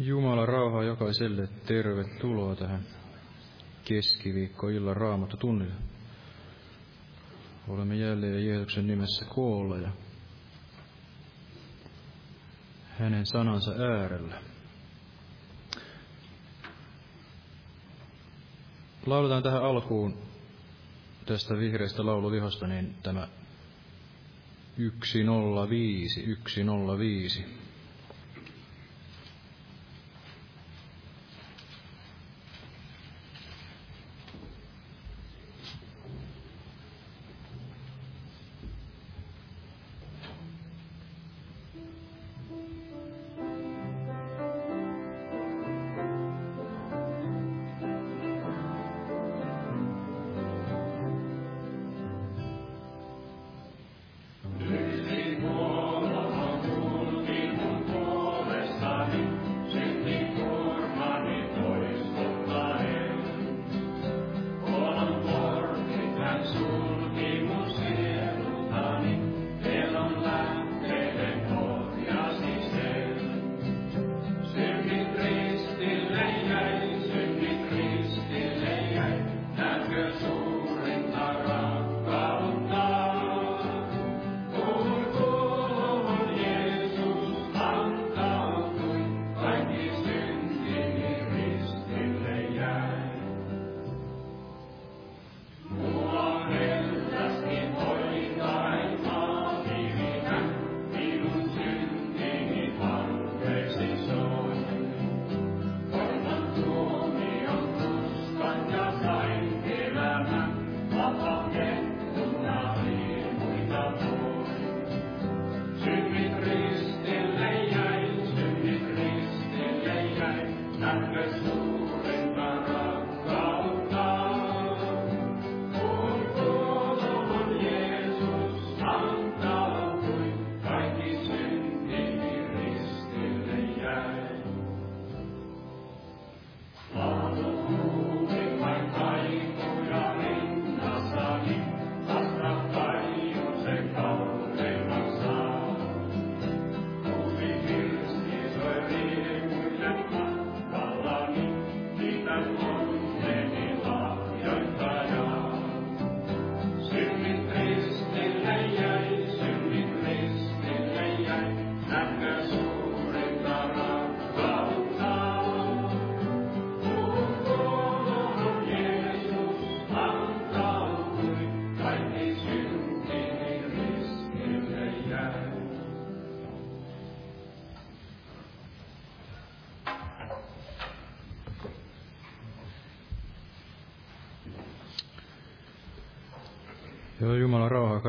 Jumala rauhaa jokaiselle. Tervetuloa tähän keskiviikkoillan raamattu tunnille. Olemme jälleen Jeesuksen nimessä koolla ja hänen sanansa äärellä. Lauletaan tähän alkuun tästä vihreästä lauluvihosta niin tämä 105, 105.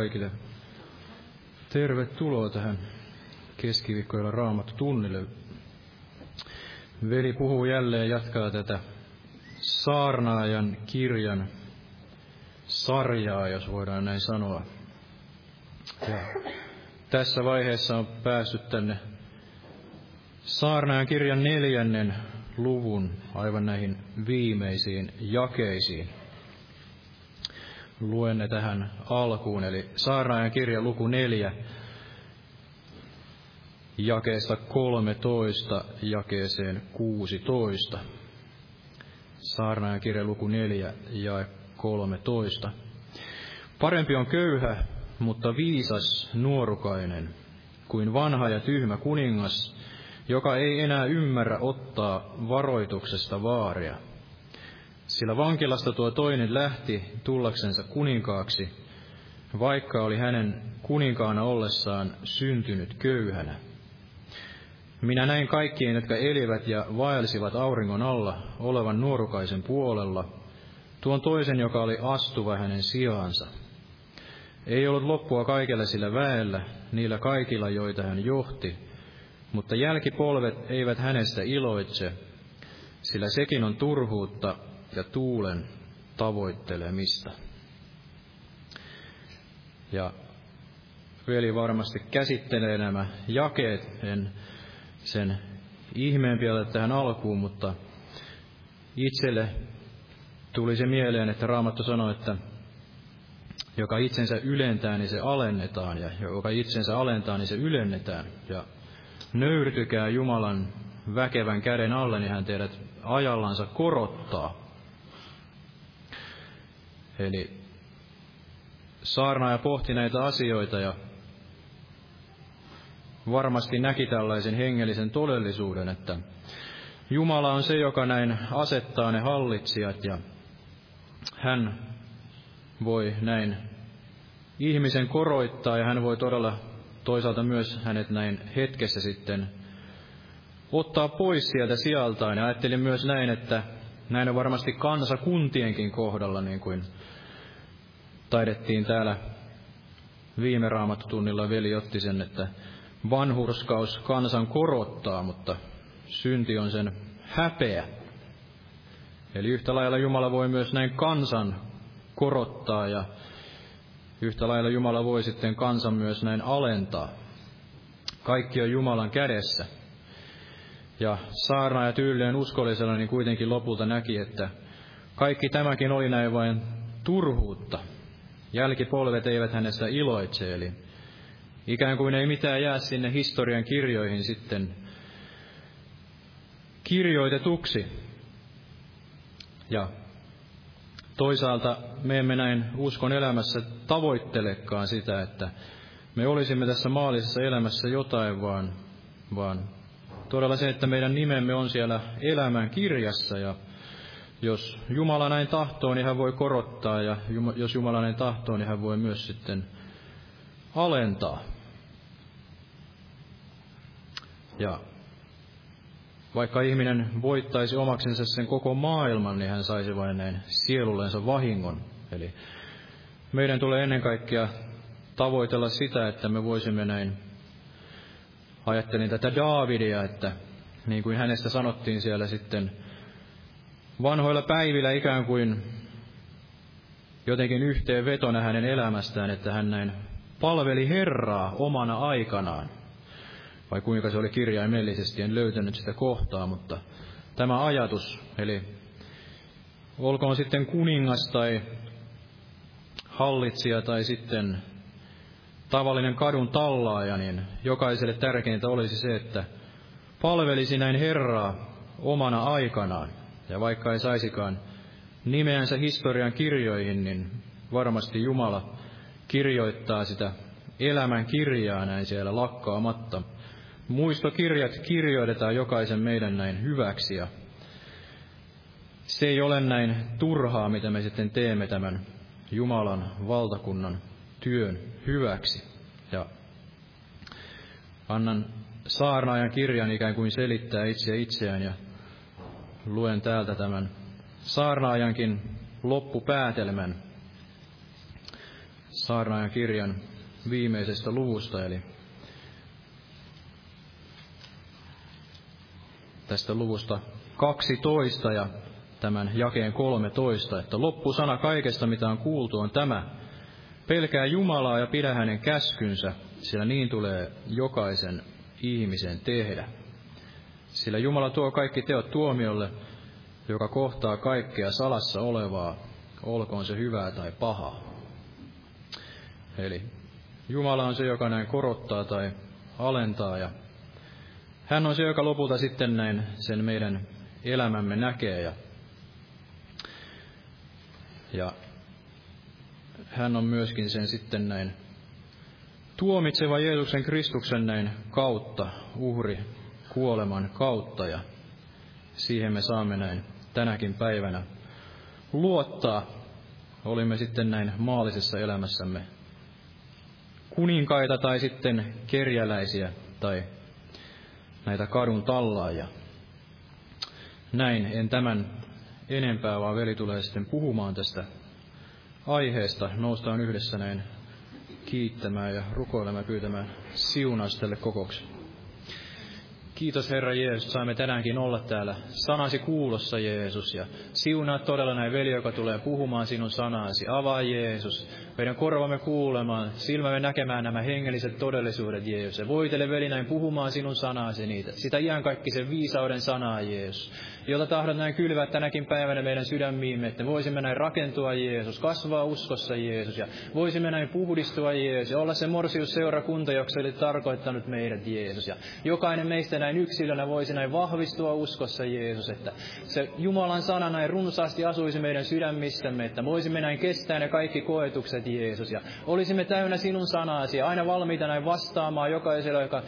kaikille. Tervetuloa tähän keskiviikkoilla raamattu tunnille. Veli puhuu jälleen jatkaa tätä saarnaajan kirjan sarjaa, jos voidaan näin sanoa. Ja tässä vaiheessa on päässyt tänne saarnaajan kirjan neljännen luvun aivan näihin viimeisiin jakeisiin luen ne tähän alkuun, eli Saarnaajan kirja luku 4, jakeesta 13 jakeeseen 16. Saarnaajan kirja luku 4, ja 13. Parempi on köyhä, mutta viisas nuorukainen, kuin vanha ja tyhmä kuningas, joka ei enää ymmärrä ottaa varoituksesta vaaria – Sillä vankilasta tuo toinen lähti tullaksensa kuninkaaksi, vaikka oli hänen kuninkaana ollessaan syntynyt köyhänä. Minä näin kaikkien, jotka elivät ja vaelsivat auringon alla olevan nuorukaisen puolella, tuon toisen, joka oli astuva hänen sijaansa. Ei ollut loppua kaikella sillä väellä, niillä kaikilla, joita hän johti, mutta jälkipolvet eivät hänestä iloitse, sillä sekin on turhuutta ja tuulen tavoittelemista. Ja veli varmasti käsittelee nämä jakeet, en sen ihmeempi ole tähän alkuun, mutta itselle tuli se mieleen, että Raamattu sanoi, että joka itsensä ylentää, niin se alennetaan, ja joka itsensä alentaa, niin se ylennetään. Ja nöyrtykää Jumalan väkevän käden alle, niin hän teidät ajallansa korottaa. Eli saarnaaja pohti näitä asioita ja varmasti näki tällaisen hengellisen todellisuuden, että Jumala on se, joka näin asettaa ne hallitsijat ja hän voi näin ihmisen koroittaa ja hän voi todella toisaalta myös hänet näin hetkessä sitten ottaa pois sieltä sijaltaan. Ja ajattelin myös näin, että näin on varmasti kansakuntienkin kohdalla, niin kuin taidettiin täällä viime raamattutunnilla veli otti sen, että vanhurskaus kansan korottaa, mutta synti on sen häpeä. Eli yhtä lailla Jumala voi myös näin kansan korottaa ja yhtä lailla Jumala voi sitten kansan myös näin alentaa. Kaikki on Jumalan kädessä. Ja saarna ja tyylleen uskollisella niin kuitenkin lopulta näki, että kaikki tämäkin oli näin vain turhuutta. Jälkipolvet eivät hänestä iloitse, eli ikään kuin ei mitään jää sinne historian kirjoihin sitten kirjoitetuksi. Ja toisaalta me emme näin uskon elämässä tavoittelekaan sitä, että me olisimme tässä maallisessa elämässä jotain, vaan, vaan todella se, että meidän nimemme on siellä elämän kirjassa ja jos Jumala näin tahtoo, niin hän voi korottaa ja jos Jumala näin tahtoo, niin hän voi myös sitten alentaa. Ja vaikka ihminen voittaisi omaksensa sen koko maailman, niin hän saisi vain näin sielullensa vahingon. Eli meidän tulee ennen kaikkea tavoitella sitä, että me voisimme näin, ajattelin tätä Daavidia, että niin kuin hänestä sanottiin siellä sitten vanhoilla päivillä ikään kuin jotenkin yhteenvetona hänen elämästään, että hän näin palveli Herraa omana aikanaan. Vai kuinka se oli kirjaimellisesti, en löytänyt sitä kohtaa, mutta tämä ajatus, eli olkoon sitten kuningas tai hallitsija tai sitten tavallinen kadun tallaaja, niin jokaiselle tärkeintä olisi se, että palvelisi näin Herraa omana aikanaan. Ja vaikka ei saisikaan nimeänsä historian kirjoihin, niin varmasti Jumala kirjoittaa sitä elämän kirjaa näin siellä lakkaamatta Muistokirjat kirjoitetaan jokaisen meidän näin hyväksi ja se ei ole näin turhaa, mitä me sitten teemme tämän Jumalan valtakunnan työn hyväksi. Ja annan saarnaajan kirjan ikään kuin selittää itse itseään ja luen täältä tämän saarnaajankin loppupäätelmän saarnaajan kirjan viimeisestä luvusta, eli tästä luvusta 12 ja tämän jakeen 13, että loppusana kaikesta, mitä on kuultu, on tämä. Pelkää Jumalaa ja pidä hänen käskynsä, sillä niin tulee jokaisen ihmisen tehdä. Sillä Jumala tuo kaikki teot tuomiolle, joka kohtaa kaikkea salassa olevaa, olkoon se hyvää tai pahaa. Eli Jumala on se, joka näin korottaa tai alentaa ja hän on se, joka lopulta sitten näin sen meidän elämämme näkee ja, ja hän on myöskin sen sitten näin tuomitseva Jeesuksen Kristuksen näin kautta, uhri kuoleman kautta ja siihen me saamme näin tänäkin päivänä luottaa, olimme sitten näin maallisessa elämässämme kuninkaita tai sitten kerjäläisiä tai näitä kadun tallaajia. Näin en tämän enempää, vaan veli tulee sitten puhumaan tästä aiheesta. Noustaan yhdessä näin kiittämään ja rukoilemaan pyytämään siunausta tälle kokoukselle. Kiitos Herra Jeesus, saamme tänäänkin olla täällä sanasi kuulossa Jeesus ja siunaa todella näin veli, joka tulee puhumaan sinun sanasi. Avaa Jeesus, meidän korvamme kuulemaan, silmämme näkemään nämä hengelliset todellisuudet Jeesus. Ja voitele veli näin puhumaan sinun sanasi niitä, sitä iankaikkisen viisauden sanaa Jeesus. Jota tahdot näin kylvää tänäkin päivänä meidän sydämiimme, että voisimme näin rakentua Jeesus, kasvaa uskossa Jeesus, ja voisimme näin puhdistua Jeesus, ja olla se morsiusseurakunta, joka oli tarkoittanut meidät Jeesus. Ja jokainen meistä näin yksilönä voisi näin vahvistua uskossa Jeesus, että se Jumalan sana näin runsaasti asuisi meidän sydämissämme, että voisimme näin kestää ne kaikki koetukset Jeesus, ja olisimme täynnä sinun sanasi, ja aina valmiita näin vastaamaan jokaiselle, joka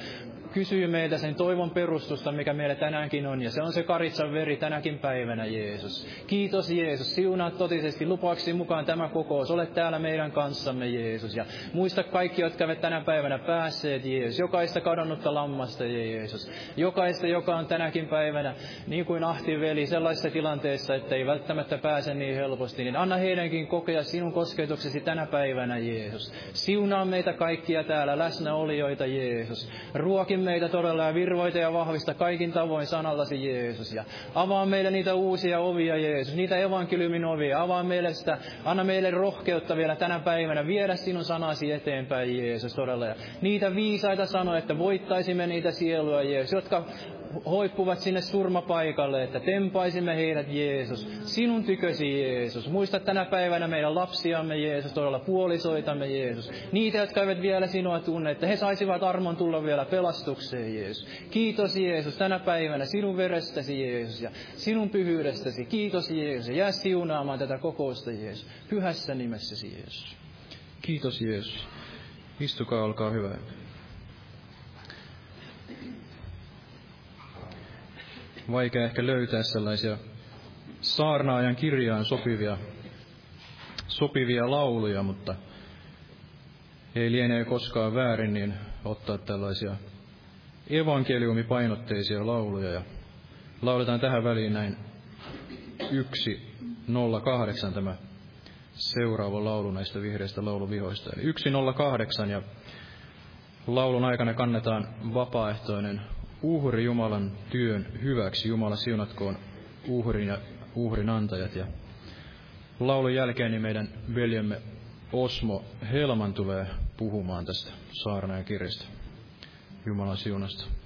kysyy meiltä sen toivon perustusta, mikä meillä tänäänkin on, ja se on se karitsan veri tänäkin päivänä, Jeesus. Kiitos, Jeesus. Siunaa totisesti lupaaksi mukaan tämä kokous. Olet täällä meidän kanssamme, Jeesus. Ja muista kaikki, jotka ovat tänä päivänä päässeet, Jeesus. Jokaista kadonnutta lammasta, Jeesus. Jokaista, joka on tänäkin päivänä, niin kuin Ahti veli, sellaisessa tilanteessa, että ei välttämättä pääse niin helposti, niin anna heidänkin kokea sinun kosketuksesi tänä päivänä, Jeesus. Siunaa meitä kaikkia täällä läsnäolijoita, Jeesus. Ruokin meitä todella ja virvoita ja vahvista kaikin tavoin sanallasi Jeesus. Ja avaa meille niitä uusia ovia Jeesus, niitä evankeliumin ovia. Avaa meille sitä, anna meille rohkeutta vielä tänä päivänä viedä sinun sanasi eteenpäin Jeesus todella. Ja niitä viisaita sanoja, että voittaisimme niitä sieluja Jeesus, jotka hoippuvat sinne surmapaikalle, että tempaisimme heidät Jeesus, sinun tykösi Jeesus. Muista tänä päivänä meidän lapsiamme Jeesus, todella puolisoitamme Jeesus. Niitä, jotka eivät vielä sinua tunne, että he saisivat armon tulla vielä pelastukseen Jeesus. Kiitos Jeesus tänä päivänä sinun verestäsi Jeesus ja sinun pyhyydestäsi. Kiitos Jeesus ja jää siunaamaan tätä kokousta Jeesus. Pyhässä nimessäsi Jeesus. Kiitos Jeesus. Istukaa, olkaa hyvä. Vaikea ehkä löytää sellaisia saarnaajan kirjaan sopivia, sopivia lauluja, mutta ei liene koskaan väärin niin ottaa tällaisia evankeliumipainotteisia lauluja. Ja lauletaan tähän väliin näin 1.08 tämä seuraava laulu näistä vihreistä lauluvihoista. Eli 1.08 ja laulun aikana kannetaan vapaaehtoinen uhri Jumalan työn hyväksi. Jumala siunatkoon uhrin ja uhrin antajat. Ja laulun jälkeen niin meidän veljemme Osmo Helman tulee puhumaan tästä saarna ja kirjasta. Jumalan siunasta.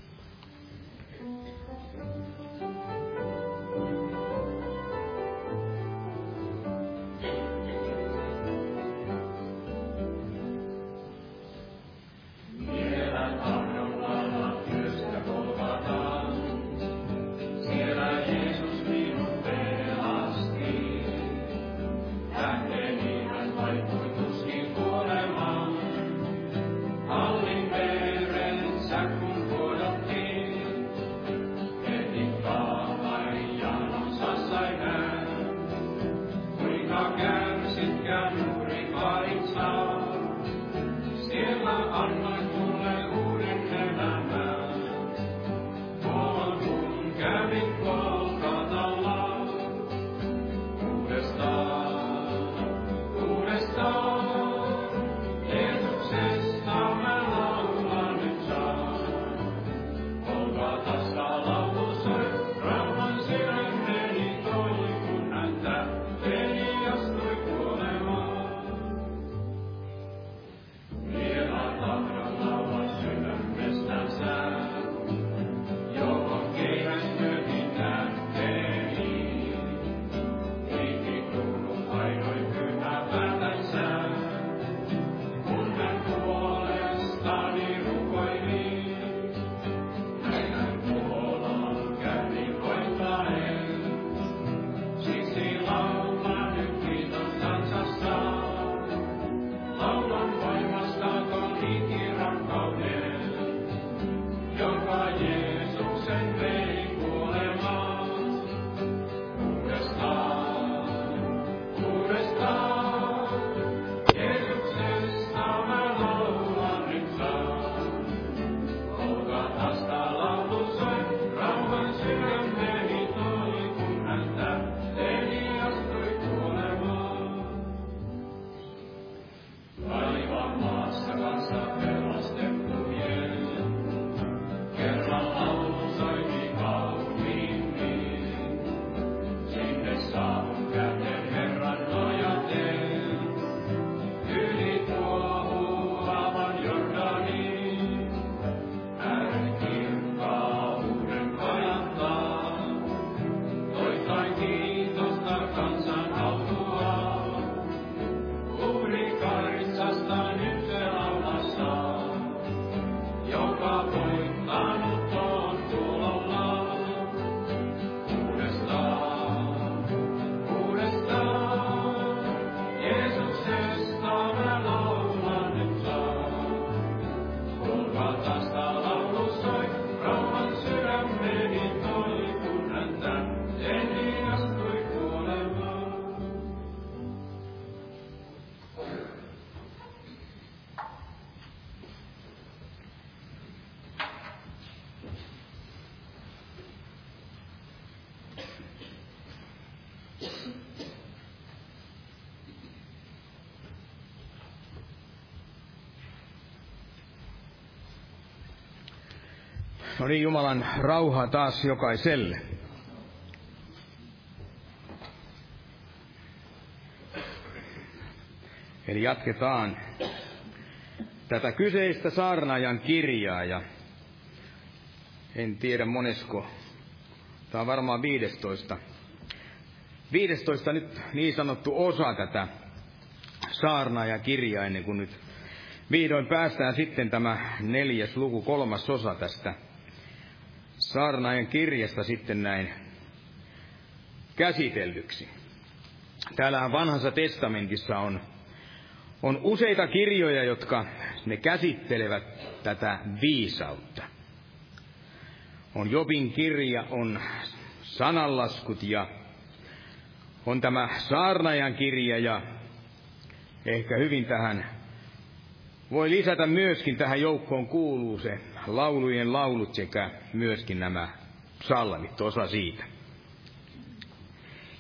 No niin, Jumalan rauha taas jokaiselle. Eli jatketaan tätä kyseistä saarnaajan kirjaa ja en tiedä monesko, tämä on varmaan 15. 15 nyt niin sanottu osa tätä saarnaajan kirjaa ennen kuin nyt vihdoin päästään sitten tämä neljäs luku, kolmas osa tästä saarnaajan kirjasta sitten näin käsitellyksi. Täällähän vanhassa testamentissa on, on useita kirjoja, jotka ne käsittelevät tätä viisautta. On Jobin kirja, on sananlaskut ja on tämä saarnajan kirja ja ehkä hyvin tähän voi lisätä myöskin tähän joukkoon kuuluu se laulujen laulut sekä myöskin nämä psalmit, osa siitä.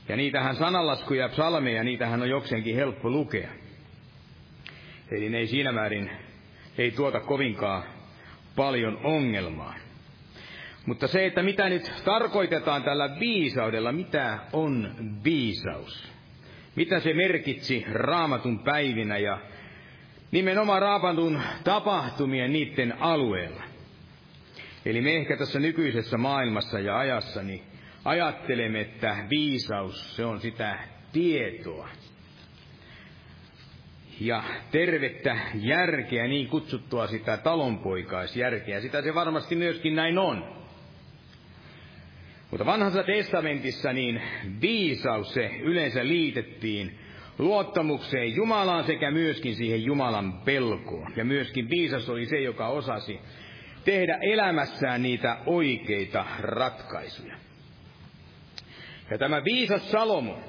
Ja niitähän sananlaskuja ja psalmeja, niitähän on jokseenkin helppo lukea. Eli ne ei siinä määrin, ei tuota kovinkaan paljon ongelmaa. Mutta se, että mitä nyt tarkoitetaan tällä viisaudella, mitä on viisaus? Mitä se merkitsi raamatun päivinä ja nimenomaan raamatun tapahtumien niiden alueella? Eli me ehkä tässä nykyisessä maailmassa ja ajassa niin ajattelemme, että viisaus, se on sitä tietoa. Ja tervettä järkeä, niin kutsuttua sitä talonpoikaisjärkeä, sitä se varmasti myöskin näin on. Mutta vanhassa testamentissa niin viisaus se yleensä liitettiin luottamukseen Jumalaan sekä myöskin siihen Jumalan pelkoon. Ja myöskin viisas oli se, joka osasi tehdä elämässään niitä oikeita ratkaisuja. Ja tämä viisas Salomo,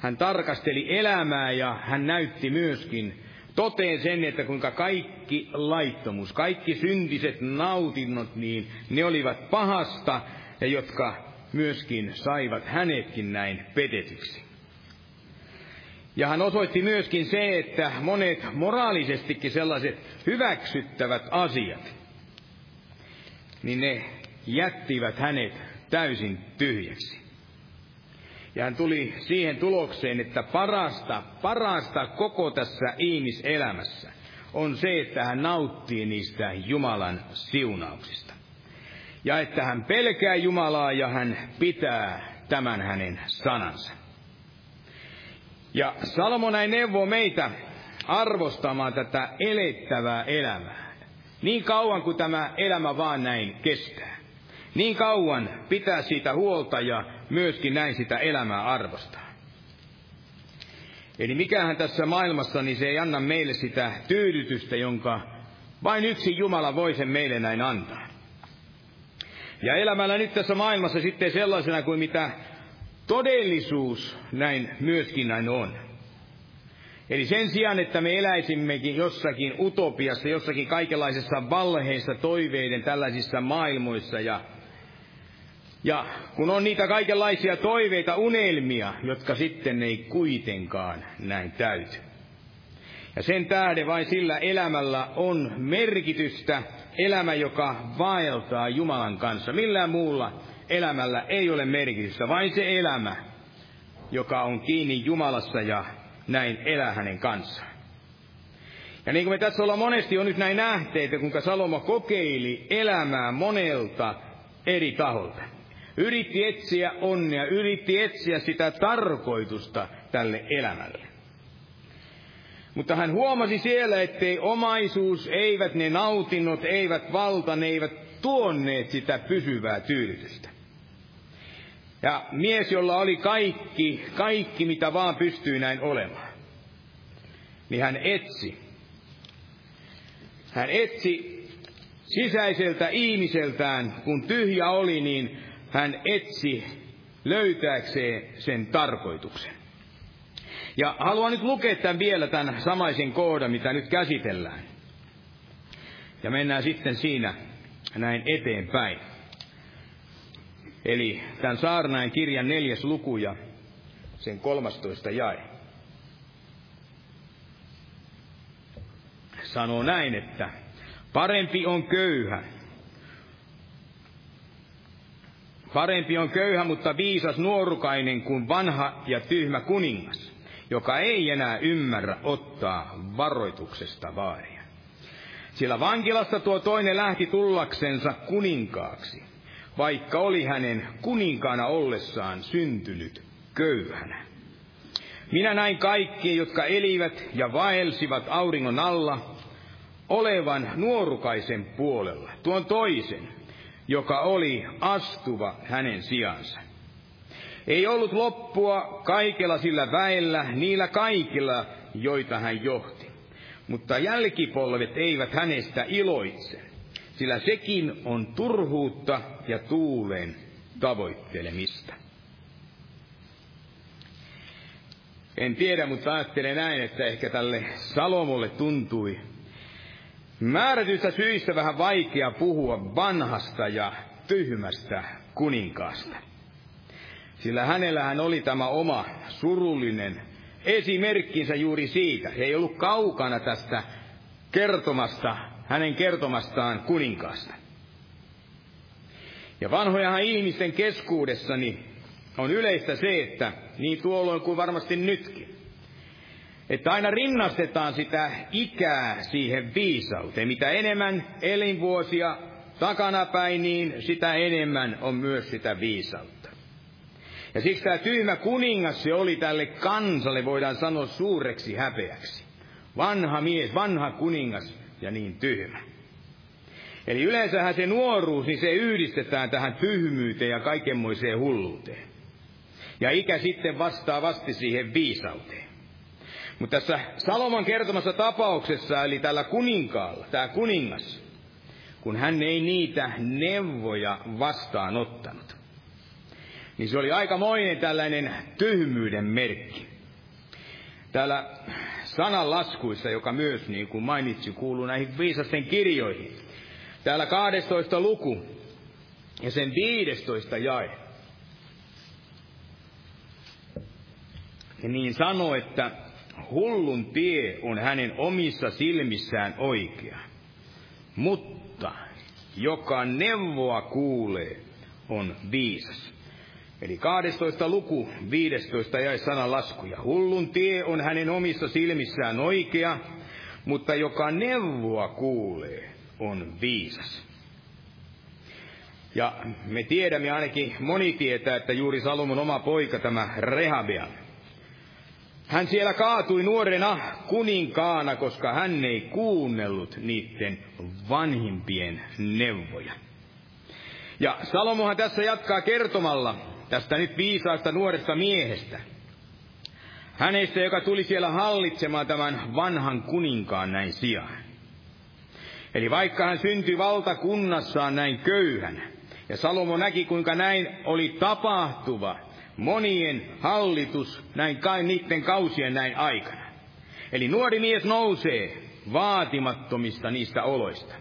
hän tarkasteli elämää ja hän näytti myöskin toteen sen, että kuinka kaikki laittomuus, kaikki syntiset nautinnot, niin ne olivat pahasta ja jotka myöskin saivat hänetkin näin petetyksi. Ja hän osoitti myöskin se, että monet moraalisestikin sellaiset hyväksyttävät asiat, niin ne jättivät hänet täysin tyhjäksi. Ja hän tuli siihen tulokseen, että parasta, parasta koko tässä ihmiselämässä on se, että hän nauttii niistä Jumalan siunauksista ja että hän pelkää Jumalaa ja hän pitää tämän hänen sanansa. Ja Salomo näin neuvoo meitä arvostamaan tätä elettävää elämää. Niin kauan kuin tämä elämä vaan näin kestää. Niin kauan pitää siitä huolta ja myöskin näin sitä elämää arvostaa. Eli mikähän tässä maailmassa, niin se ei anna meille sitä tyydytystä, jonka vain yksi Jumala voi sen meille näin antaa. Ja elämällä nyt tässä maailmassa sitten sellaisena kuin mitä todellisuus näin myöskin näin on. Eli sen sijaan, että me eläisimmekin jossakin utopiassa, jossakin kaikenlaisessa valheissa, toiveiden tällaisissa maailmoissa ja ja kun on niitä kaikenlaisia toiveita, unelmia, jotka sitten ei kuitenkaan näin täyty. Ja sen tähden vain sillä elämällä on merkitystä, elämä, joka vaeltaa Jumalan kanssa. Millään muulla elämällä ei ole merkitystä, vain se elämä, joka on kiinni Jumalassa ja näin elää hänen kanssaan. Ja niin kuin me tässä ollaan monesti on nyt näin nähteitä, kuinka Salomo kokeili elämää monelta eri taholta. Yritti etsiä onnea, yritti etsiä sitä tarkoitusta tälle elämälle. Mutta hän huomasi siellä, ettei omaisuus, eivät ne nautinnot, eivät valta, ne eivät tuonneet sitä pysyvää tyydytystä. Ja mies, jolla oli kaikki, kaikki mitä vaan pystyi näin olemaan, niin hän etsi. Hän etsi sisäiseltä ihmiseltään, kun tyhjä oli, niin hän etsi löytääkseen sen tarkoituksen. Ja haluan nyt lukea tämän vielä tämän samaisen kohdan, mitä nyt käsitellään. Ja mennään sitten siinä näin eteenpäin. Eli tämän saarnain kirjan neljäs luku ja sen kolmastoista jae. Sanoo näin, että parempi on köyhä Parempi on köyhä, mutta viisas nuorukainen kuin vanha ja tyhmä kuningas, joka ei enää ymmärrä ottaa varoituksesta vaaria. Sillä vankilasta tuo toinen lähti tullaksensa kuninkaaksi, vaikka oli hänen kuninkaana ollessaan syntynyt köyhänä. Minä näin kaikki, jotka elivät ja vaelsivat auringon alla, olevan nuorukaisen puolella, tuon toisen, joka oli astuva hänen sijansa. Ei ollut loppua kaikella sillä väellä, niillä kaikilla, joita hän johti. Mutta jälkipolvet eivät hänestä iloitse, sillä sekin on turhuutta ja tuulen tavoittelemista. En tiedä, mutta ajattelen näin, että ehkä tälle Salomolle tuntui määrätyistä syistä vähän vaikea puhua vanhasta ja tyhmästä kuninkaasta. Sillä hänellähän oli tämä oma surullinen esimerkkinsä juuri siitä. He ei ollut kaukana tästä kertomasta, hänen kertomastaan kuninkaasta. Ja vanhojahan ihmisten keskuudessani on yleistä se, että niin tuolloin kuin varmasti nytkin, että aina rinnastetaan sitä ikää siihen viisauteen. Mitä enemmän elinvuosia takanapäin, niin sitä enemmän on myös sitä viisautta. Ja siksi tämä tyhmä kuningas se oli tälle kansalle, voidaan sanoa, suureksi häpeäksi. Vanha mies, vanha kuningas ja niin tyhmä. Eli yleensähän se nuoruus, niin se yhdistetään tähän tyhmyyteen ja kaikenmoiseen hulluuteen. Ja ikä sitten vastaa vasti siihen viisauteen. Mutta tässä Salomon kertomassa tapauksessa, eli tällä kuninkaalla, tämä kuningas, kun hän ei niitä neuvoja vastaanottanut, niin se oli aikamoinen tällainen tyhmyyden merkki. Täällä sananlaskuissa, joka myös, niin kuin mainitsin, kuuluu näihin viisasten kirjoihin. Täällä 12 luku ja sen 15 jae. Ja niin sanoo, että hullun tie on hänen omissa silmissään oikea. Mutta joka neuvoa kuulee, on viisas. Eli 12 luku, 15 jäi sanan laskuja. Hullun tie on hänen omissa silmissään oikea, mutta joka neuvoa kuulee, on viisas. Ja me tiedämme, ainakin moni tietää, että juuri Salomon oma poika, tämä Rehabeam, hän siellä kaatui nuorena kuninkaana, koska hän ei kuunnellut niiden vanhimpien neuvoja. Ja Salomohan tässä jatkaa kertomalla tästä nyt viisaasta nuoresta miehestä. Hänestä, joka tuli siellä hallitsemaan tämän vanhan kuninkaan näin sijaan. Eli vaikka hän syntyi valtakunnassaan näin köyhänä, ja Salomo näki, kuinka näin oli tapahtuva, monien hallitus näin kai niiden kausien näin aikana. Eli nuori mies nousee vaatimattomista niistä oloista.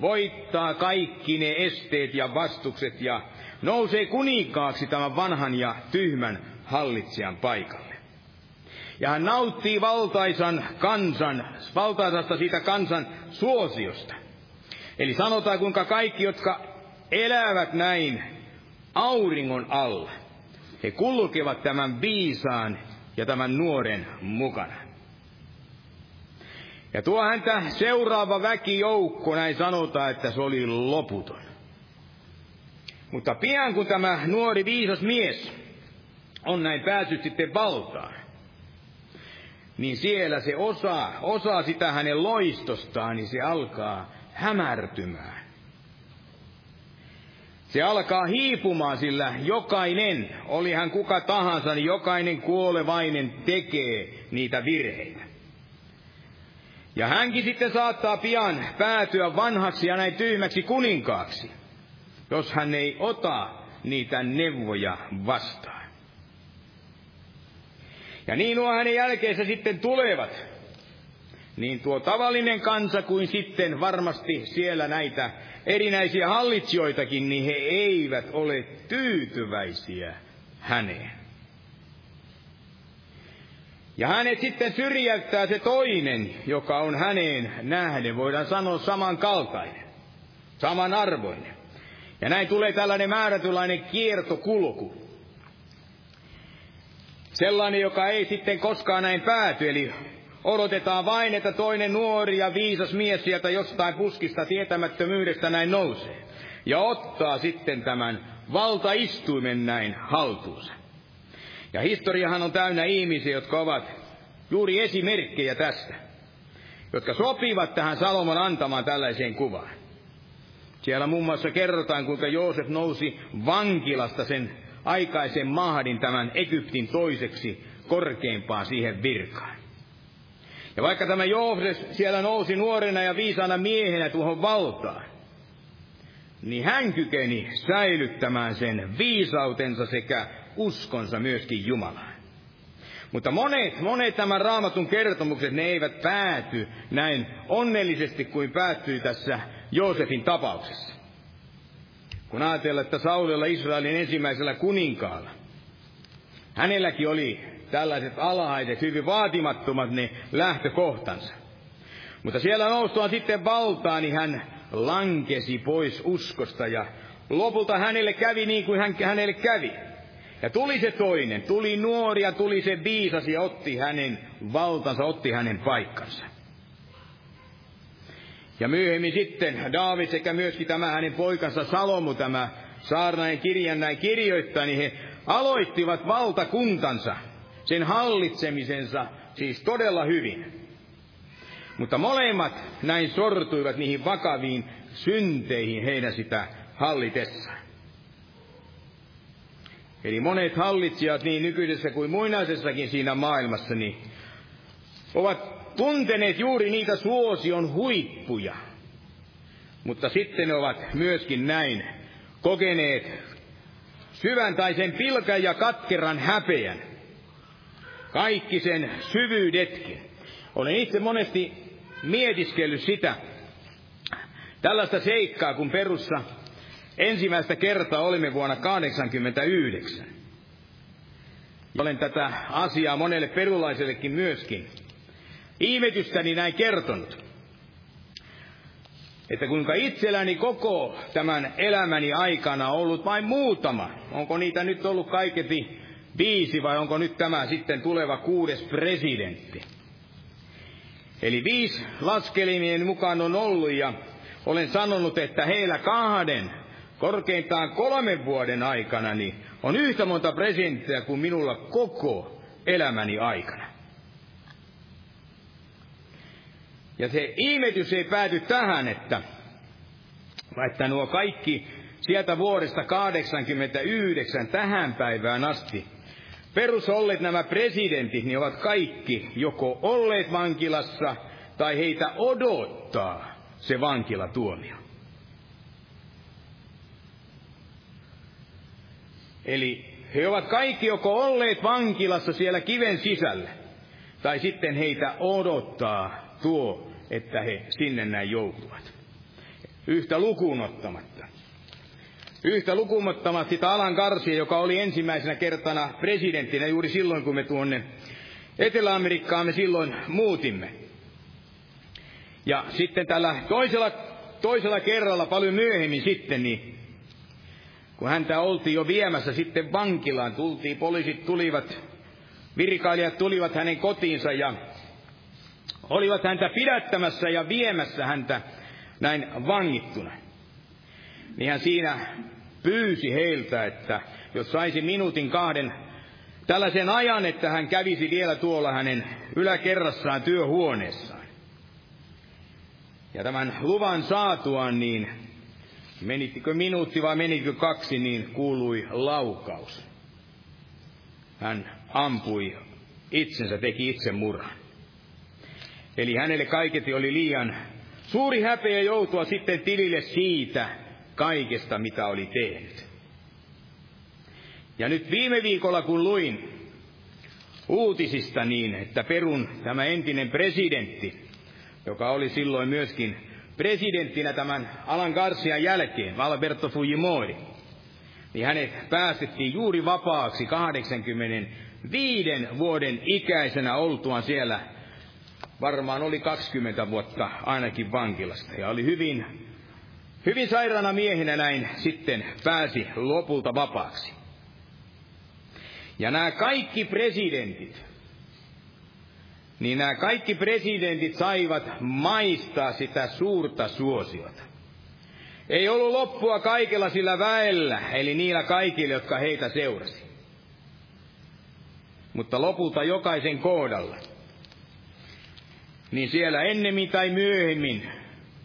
Voittaa kaikki ne esteet ja vastukset ja nousee kuninkaaksi tämän vanhan ja tyhmän hallitsijan paikalle. Ja hän nauttii valtaisan kansan, valtaisasta siitä kansan suosiosta. Eli sanotaan, kuinka kaikki, jotka elävät näin auringon alla, he kulkevat tämän viisaan ja tämän nuoren mukana. Ja tuo häntä seuraava väkijoukko, näin sanotaan, että se oli loputon. Mutta pian kun tämä nuori viisas mies on näin päässyt sitten valtaan, niin siellä se osa, osa sitä hänen loistostaan, niin se alkaa hämärtymään. Se alkaa hiipumaan, sillä jokainen, oli hän kuka tahansa, niin jokainen kuolevainen tekee niitä virheitä. Ja hänkin sitten saattaa pian päätyä vanhaksi ja näin tyhmäksi kuninkaaksi, jos hän ei ota niitä neuvoja vastaan. Ja niin nuo hänen jälkeensä sitten tulevat, niin tuo tavallinen kansa kuin sitten varmasti siellä näitä erinäisiä hallitsijoitakin, niin he eivät ole tyytyväisiä häneen. Ja hänet sitten syrjäyttää se toinen, joka on häneen nähden, voidaan sanoa samankaltainen, samanarvoinen. Ja näin tulee tällainen määrätynlainen kiertokulku. Sellainen, joka ei sitten koskaan näin pääty, eli odotetaan vain, että toinen nuori ja viisas mies sieltä jostain puskista tietämättömyydestä näin nousee. Ja ottaa sitten tämän valtaistuimen näin haltuunsa. Ja historiahan on täynnä ihmisiä, jotka ovat juuri esimerkkejä tästä, jotka sopivat tähän Salomon antamaan tällaiseen kuvaan. Siellä muun muassa kerrotaan, kuinka Joosef nousi vankilasta sen aikaisen mahdin tämän Egyptin toiseksi korkeimpaan siihen virkaan. Ja vaikka tämä Joosef siellä nousi nuorena ja viisana miehenä tuohon valtaan, niin hän kykeni säilyttämään sen viisautensa sekä uskonsa myöskin Jumalaan. Mutta monet, monet tämän raamatun kertomukset, ne eivät pääty näin onnellisesti kuin päättyi tässä Joosefin tapauksessa. Kun ajatellaan, että Saulilla Israelin ensimmäisellä kuninkaalla, hänelläkin oli tällaiset alhaiset, hyvin vaatimattomat ne lähtökohtansa. Mutta siellä noustuaan sitten valtaan, niin hän lankesi pois uskosta ja lopulta hänelle kävi niin kuin hän, hänelle kävi. Ja tuli se toinen, tuli nuori ja tuli se viisas ja otti hänen valtansa, otti hänen paikkansa. Ja myöhemmin sitten Daavid sekä myöskin tämä hänen poikansa Salomu, tämä saarnainen kirjan näin kirjoittaa, niin he aloittivat valtakuntansa, sen hallitsemisensa siis todella hyvin. Mutta molemmat näin sortuivat niihin vakaviin synteihin heidän sitä hallitessaan. Eli monet hallitsijat niin nykyisessä kuin muinaisessakin siinä maailmassa, niin ovat tunteneet juuri niitä suosion huippuja. Mutta sitten ne ovat myöskin näin kokeneet syvän tai sen pilkan ja katkeran häpeän. Kaikki sen syvyydetkin. Olen itse monesti mietiskellyt sitä, tällaista seikkaa, kun perussa ensimmäistä kertaa olimme vuonna 1989. Olen tätä asiaa monelle perulaisellekin myöskin ihmetystäni näin kertonut. Että kuinka itselläni koko tämän elämäni aikana ollut vain muutama. Onko niitä nyt ollut kaiketi viisi vai onko nyt tämä sitten tuleva kuudes presidentti? Eli viisi laskelimien mukaan on ollut ja olen sanonut, että heillä kahden, korkeintaan kolmen vuoden aikana, niin on yhtä monta presidenttiä kuin minulla koko elämäni aikana. Ja se ihmetys ei pääty tähän, että, että nuo kaikki sieltä vuodesta 89 tähän päivään asti perus olleet nämä presidentit, niin ovat kaikki joko olleet vankilassa tai heitä odottaa se vankilatuomio. Eli he ovat kaikki joko olleet vankilassa siellä kiven sisällä, tai sitten heitä odottaa tuo, että he sinne näin joutuvat. Yhtä lukuun ottamatta. Yhtä lukumattamatta sitä Alan Garcia, joka oli ensimmäisenä kertana presidenttinä juuri silloin, kun me tuonne Etelä-Amerikkaan me silloin muutimme. Ja sitten tällä toisella, toisella kerralla paljon myöhemmin sitten, niin kun häntä oltiin jo viemässä sitten vankilaan, tultiin, poliisit tulivat, virkailijat tulivat hänen kotiinsa ja olivat häntä pidättämässä ja viemässä häntä näin vangittuna. Niin hän siinä pyysi heiltä, että jos saisi minuutin kahden tällaisen ajan, että hän kävisi vielä tuolla hänen yläkerrassaan työhuoneessaan. Ja tämän luvan saatuaan, niin menittikö minuutti vai menikö kaksi, niin kuului laukaus. Hän ampui itsensä, teki itse murhan. Eli hänelle kaiketi oli liian suuri häpeä joutua sitten tilille siitä kaikesta, mitä oli tehnyt. Ja nyt viime viikolla, kun luin uutisista niin, että Perun tämä entinen presidentti, joka oli silloin myöskin presidenttinä tämän Alan Garcian jälkeen, Alberto Fujimori, niin hänet päästettiin juuri vapaaksi 85 vuoden ikäisenä oltuaan siellä varmaan oli 20 vuotta ainakin vankilasta ja oli hyvin Hyvin sairaana miehenä näin sitten pääsi lopulta vapaaksi. Ja nämä kaikki presidentit, niin nämä kaikki presidentit saivat maistaa sitä suurta suosiota. Ei ollut loppua kaikella sillä väellä, eli niillä kaikille, jotka heitä seurasi. Mutta lopulta jokaisen kohdalla. Niin siellä ennemmin tai myöhemmin,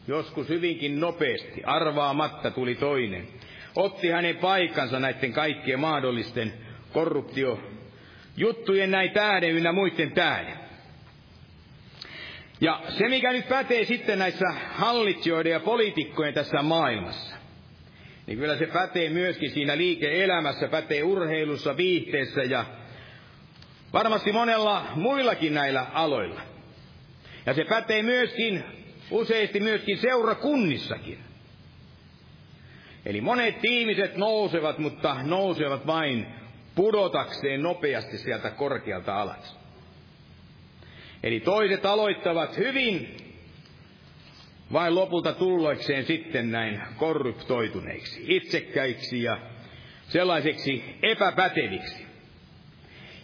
joskus hyvinkin nopeasti, arvaamatta tuli toinen. Otti hänen paikkansa näiden kaikkien mahdollisten korruptio juttujen näin tähden ynnä muiden tähden. Ja se, mikä nyt pätee sitten näissä hallitsijoiden ja poliitikkojen tässä maailmassa, niin kyllä se pätee myöskin siinä liike-elämässä, pätee urheilussa, viihteessä ja varmasti monella muillakin näillä aloilla. Ja se pätee myöskin, useasti myöskin seurakunnissakin. Eli monet ihmiset nousevat, mutta nousevat vain pudotakseen nopeasti sieltä korkealta alas. Eli toiset aloittavat hyvin, vain lopulta tulloikseen sitten näin korruptoituneiksi, itsekkäiksi ja sellaiseksi epäpäteviksi.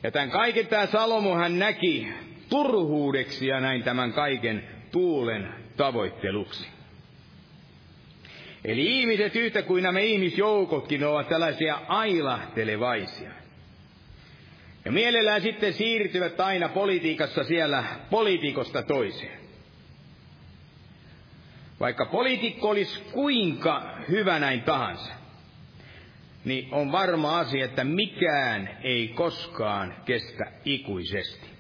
Ja tämän kaiken tämä Salomo hän näki turhuudeksi ja näin tämän kaiken tuulen tavoitteluksi. Eli ihmiset yhtä kuin nämä ihmisjoukotkin ovat tällaisia ailahtelevaisia. Ja mielellään sitten siirtyvät aina politiikassa siellä poliitikosta toiseen. Vaikka poliitikko olisi kuinka hyvä näin tahansa, niin on varma asia, että mikään ei koskaan kestä ikuisesti.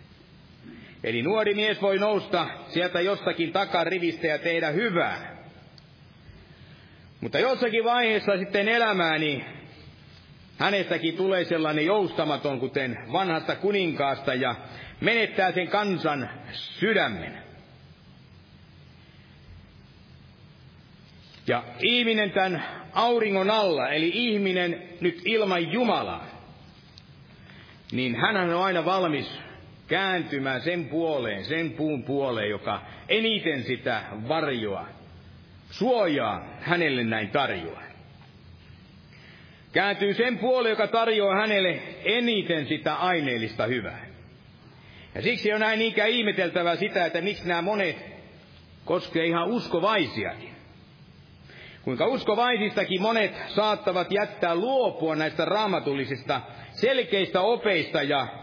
Eli nuori mies voi nousta sieltä jostakin takarivistä ja tehdä hyvää. Mutta jossakin vaiheessa sitten elämää, niin Hänestäkin tulee sellainen joustamaton, kuten vanhasta kuninkaasta, ja menettää sen kansan sydämen. Ja ihminen tämän auringon alla, eli ihminen nyt ilman Jumalaa, niin hän on aina valmis kääntymään sen puoleen, sen puun puoleen, joka eniten sitä varjoa, suojaa hänelle näin tarjoaa kääntyy sen puoleen, joka tarjoaa hänelle eniten sitä aineellista hyvää. Ja siksi on näin niinkään ihmeteltävää sitä, että miksi nämä monet koskee ihan uskovaisiakin. Kuinka uskovaisistakin monet saattavat jättää luopua näistä raamatullisista selkeistä opeista ja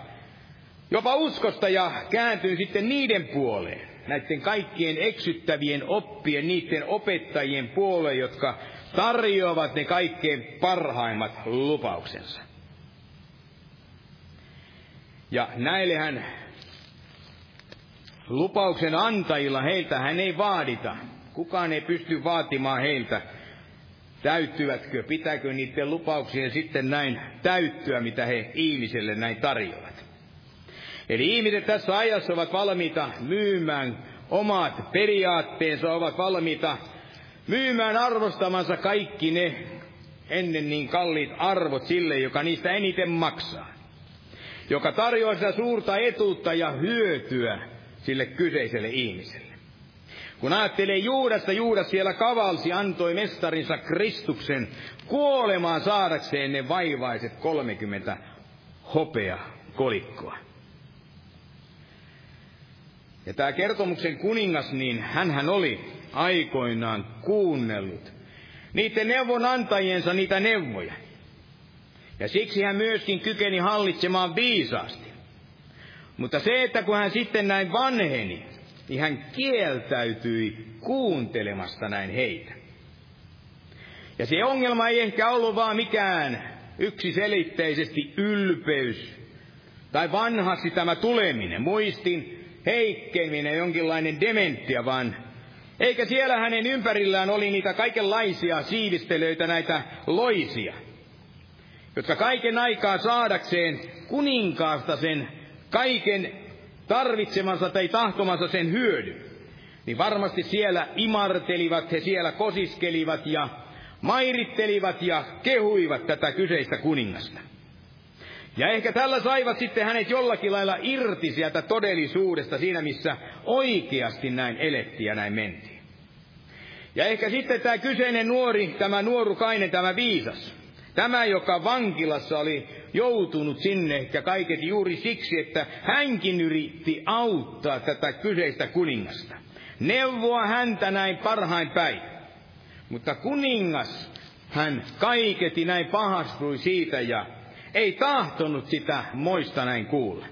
jopa uskosta ja kääntyy sitten niiden puoleen, näiden kaikkien eksyttävien oppien, niiden opettajien puoleen, jotka tarjoavat ne kaikkein parhaimmat lupauksensa. Ja näillehän lupauksen antajilla heiltä hän ei vaadita. Kukaan ei pysty vaatimaan heiltä, täyttyvätkö, pitääkö niiden lupauksien sitten näin täyttyä, mitä he ihmiselle näin tarjoavat. Eli ihmiset tässä ajassa ovat valmiita myymään omat periaatteensa, ovat valmiita myymään arvostamansa kaikki ne ennen niin kalliit arvot sille, joka niistä eniten maksaa. Joka tarjoaa sitä suurta etuutta ja hyötyä sille kyseiselle ihmiselle. Kun ajattelee Juudasta, Juudas siellä kavalsi, antoi mestarinsa Kristuksen kuolemaan saadakseen ne vaivaiset 30 hopea kolikkoa. Ja tämä kertomuksen kuningas, niin hän oli aikoinaan kuunnellut niiden neuvonantajiensa niitä neuvoja. Ja siksi hän myöskin kykeni hallitsemaan viisaasti. Mutta se, että kun hän sitten näin vanheni, niin hän kieltäytyi kuuntelemasta näin heitä. Ja se ongelma ei ehkä ollut vaan mikään yksiselitteisesti ylpeys tai vanhaksi tämä tuleminen, muistin heikkeminen, jonkinlainen dementia, vaan eikä siellä hänen ympärillään oli niitä kaikenlaisia siivistelyitä, näitä loisia, jotka kaiken aikaa saadakseen kuninkaasta sen kaiken tarvitsemansa tai tahtomansa sen hyödyn, niin varmasti siellä imartelivat, he siellä kosiskelivat ja mairittelivat ja kehuivat tätä kyseistä kuningasta. Ja ehkä tällä saivat sitten hänet jollakin lailla irti sieltä todellisuudesta siinä, missä oikeasti näin elettiin ja näin mentiin. Ja ehkä sitten tämä kyseinen nuori, tämä nuorukainen, tämä viisas, tämä, joka vankilassa oli joutunut sinne ja kaiket juuri siksi, että hänkin yritti auttaa tätä kyseistä kuningasta. Neuvoa häntä näin parhain päin. Mutta kuningas, hän kaiketi näin pahastui siitä ja ei tahtonut sitä moista näin kuulla.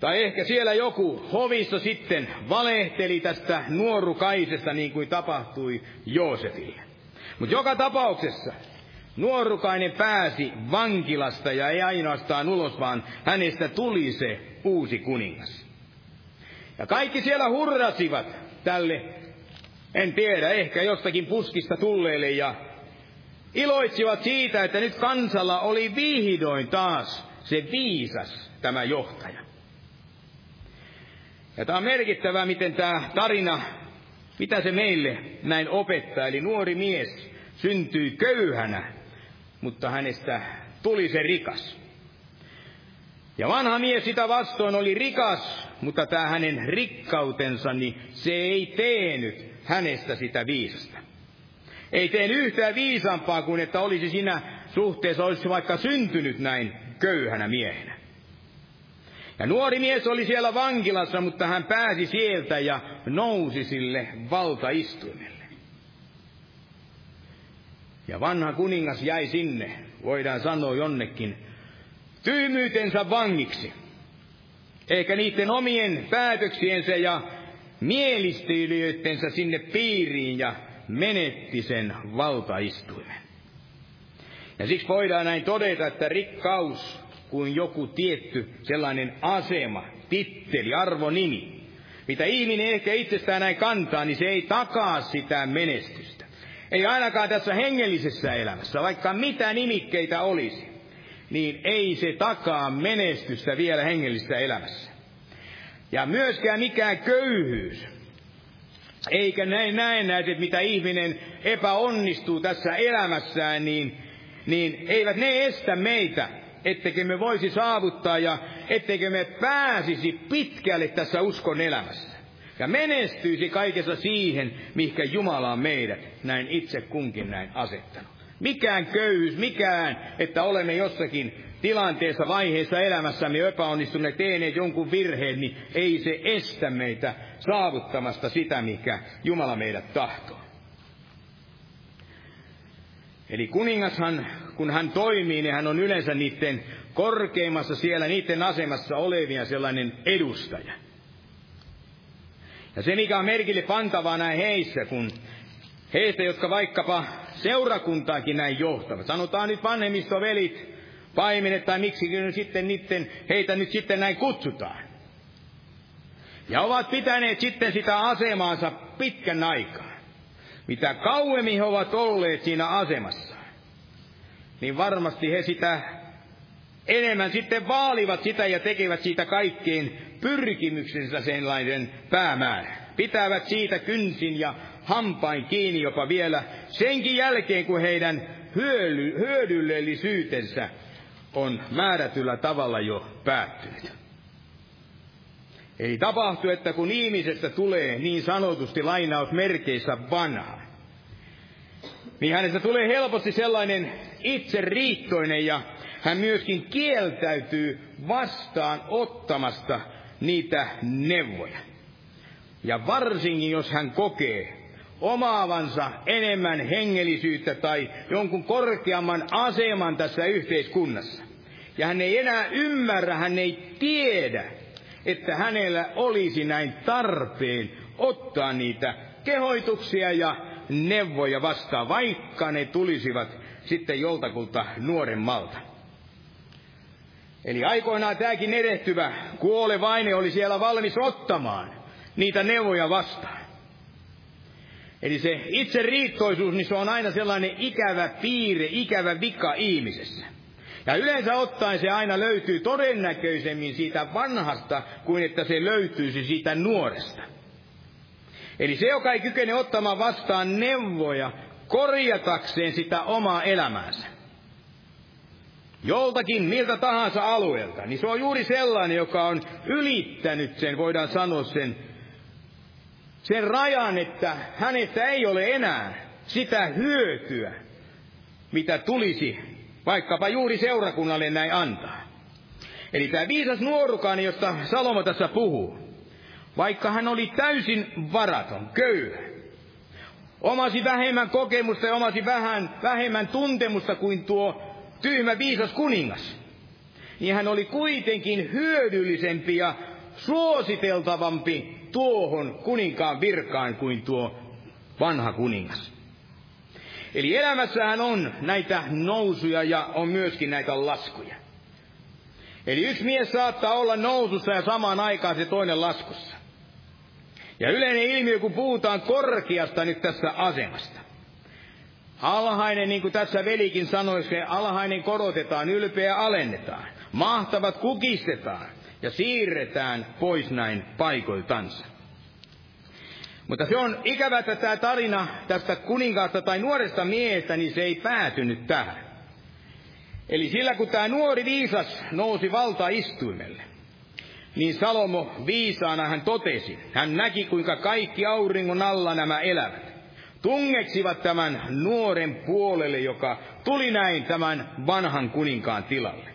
Tai ehkä siellä joku hovissa sitten valehteli tästä nuorukaisesta niin kuin tapahtui Joosefille. Mutta joka tapauksessa nuorukainen pääsi vankilasta ja ei ainoastaan ulos, vaan hänestä tuli se uusi kuningas. Ja kaikki siellä hurrasivat tälle, en tiedä, ehkä jostakin puskista tulleelle ja iloitsivat siitä, että nyt kansalla oli vihdoin taas se viisas tämä johtaja. Ja tämä on merkittävää, miten tämä tarina, mitä se meille näin opettaa. Eli nuori mies syntyi köyhänä, mutta hänestä tuli se rikas. Ja vanha mies sitä vastoin oli rikas, mutta tämä hänen rikkautensa, niin se ei teenyt hänestä sitä viisasta. Ei tee yhtään viisampaa kuin että olisi siinä suhteessa, olisi vaikka syntynyt näin köyhänä miehenä. Ja nuori mies oli siellä vankilassa, mutta hän pääsi sieltä ja nousi sille valtaistuimelle. Ja vanha kuningas jäi sinne, voidaan sanoa jonnekin, tyymyytensä vangiksi. Eikä niiden omien päätöksiensä ja mielistelijöidensä sinne piiriin ja menetti sen valtaistuimen. Ja siksi voidaan näin todeta, että rikkaus kuin joku tietty sellainen asema, titteli, arvonimi, mitä ihminen ehkä itsestään näin kantaa, niin se ei takaa sitä menestystä. Ei ainakaan tässä hengellisessä elämässä, vaikka mitä nimikkeitä olisi, niin ei se takaa menestystä vielä hengellisessä elämässä. Ja myöskään mikään köyhyys, eikä näin näe näitä, että mitä ihminen epäonnistuu tässä elämässään, niin, niin eivät ne estä meitä etteikö me voisi saavuttaa ja etteikö me pääsisi pitkälle tässä uskon elämässä. Ja menestyisi kaikessa siihen, mihinkä Jumala on meidät näin itse kunkin näin asettanut. Mikään köyhyys, mikään, että olemme jossakin tilanteessa, vaiheessa elämässämme epäonnistuneet, tehneet jonkun virheen, niin ei se estä meitä saavuttamasta sitä, mikä Jumala meidät tahtoo. Eli kuningashan, kun hän toimii, niin hän on yleensä niiden korkeimmassa siellä, niiden asemassa olevia sellainen edustaja. Ja se, mikä on merkille pantavaa näin heissä, kun heistä, jotka vaikkapa seurakuntaakin näin johtavat, sanotaan nyt vanhemmistovelit, paimenet tai miksi sitten niiden, heitä nyt sitten näin kutsutaan. Ja ovat pitäneet sitten sitä asemaansa pitkän aikaa mitä kauemmin he ovat olleet siinä asemassa, niin varmasti he sitä enemmän sitten vaalivat sitä ja tekevät siitä kaikkein pyrkimyksensä sellainen päämäärä. Pitävät siitä kynsin ja hampain kiinni jopa vielä senkin jälkeen, kun heidän hyödy, hyödyllisyytensä on määrätyllä tavalla jo päättynyt. Ei tapahtu, että kun ihmisestä tulee niin sanotusti lainausmerkeissä vanha, niin hänestä tulee helposti sellainen itseriittoinen ja hän myöskin kieltäytyy vastaan ottamasta niitä neuvoja. Ja varsinkin jos hän kokee omaavansa enemmän hengellisyyttä tai jonkun korkeamman aseman tässä yhteiskunnassa. Ja hän ei enää ymmärrä, hän ei tiedä, että hänellä olisi näin tarpeen ottaa niitä kehoituksia ja neuvoja vastaan, vaikka ne tulisivat sitten joltakulta nuoremmalta. Eli aikoinaan tämäkin erehtyvä kuolevainen oli siellä valmis ottamaan niitä neuvoja vastaan. Eli se itse riittoisuus, niin se on aina sellainen ikävä piirre, ikävä vika ihmisessä. Ja yleensä ottaen se aina löytyy todennäköisemmin siitä vanhasta, kuin että se löytyisi siitä nuoresta. Eli se, joka ei kykene ottamaan vastaan neuvoja korjatakseen sitä omaa elämäänsä. Joltakin, miltä tahansa alueelta, niin se on juuri sellainen, joka on ylittänyt sen, voidaan sanoa sen sen rajan, että hänestä ei ole enää sitä hyötyä, mitä tulisi vaikkapa juuri seurakunnalle näin antaa. Eli tämä viisas nuorukainen, josta Salomo tässä puhuu, vaikka hän oli täysin varaton, köyhä, omasi vähemmän kokemusta ja omasi vähän, vähemmän tuntemusta kuin tuo tyhmä viisas kuningas, niin hän oli kuitenkin hyödyllisempi ja suositeltavampi tuohon kuninkaan virkaan kuin tuo vanha kuningas. Eli elämässähän on näitä nousuja ja on myöskin näitä laskuja. Eli yksi mies saattaa olla nousussa ja samaan aikaan se toinen laskussa. Ja yleinen ilmiö, kun puhutaan korkeasta nyt tässä asemasta. Alhainen, niin kuin tässä velikin sanoi, se alhainen korotetaan, ylpeä alennetaan. Mahtavat kukistetaan ja siirretään pois näin paikoiltansa. Mutta se on ikävä, että tämä tarina tästä kuninkaasta tai nuoresta miehestä, niin se ei päätynyt tähän. Eli sillä kun tämä nuori viisas nousi valtaistuimelle, niin Salomo viisaana hän totesi, hän näki kuinka kaikki auringon alla nämä elävät tungeksivat tämän nuoren puolelle, joka tuli näin tämän vanhan kuninkaan tilalle.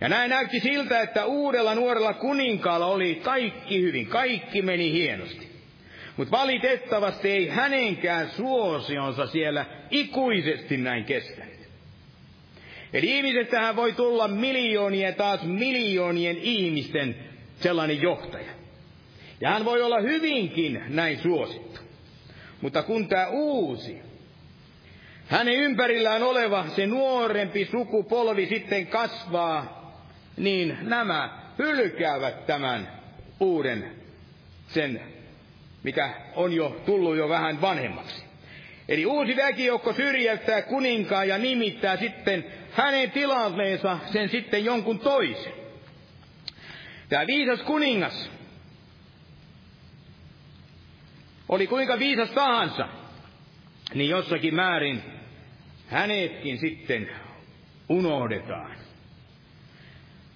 Ja näin näytti siltä, että uudella nuorella kuninkaalla oli kaikki hyvin, kaikki meni hienosti. Mutta valitettavasti ei hänenkään suosionsa siellä ikuisesti näin kestänyt. Eli ihmisestähän voi tulla miljoonien taas miljoonien ihmisten sellainen johtaja. Ja hän voi olla hyvinkin näin suosittu. Mutta kun tämä uusi, hänen ympärillään oleva se nuorempi sukupolvi sitten kasvaa, niin nämä hylkäävät tämän uuden, sen, mikä on jo tullut jo vähän vanhemmaksi. Eli uusi väkijoukko syrjäyttää kuninkaan ja nimittää sitten hänen tilalleensa sen sitten jonkun toisen. Tämä viisas kuningas oli kuinka viisas tahansa, niin jossakin määrin hänetkin sitten unohdetaan.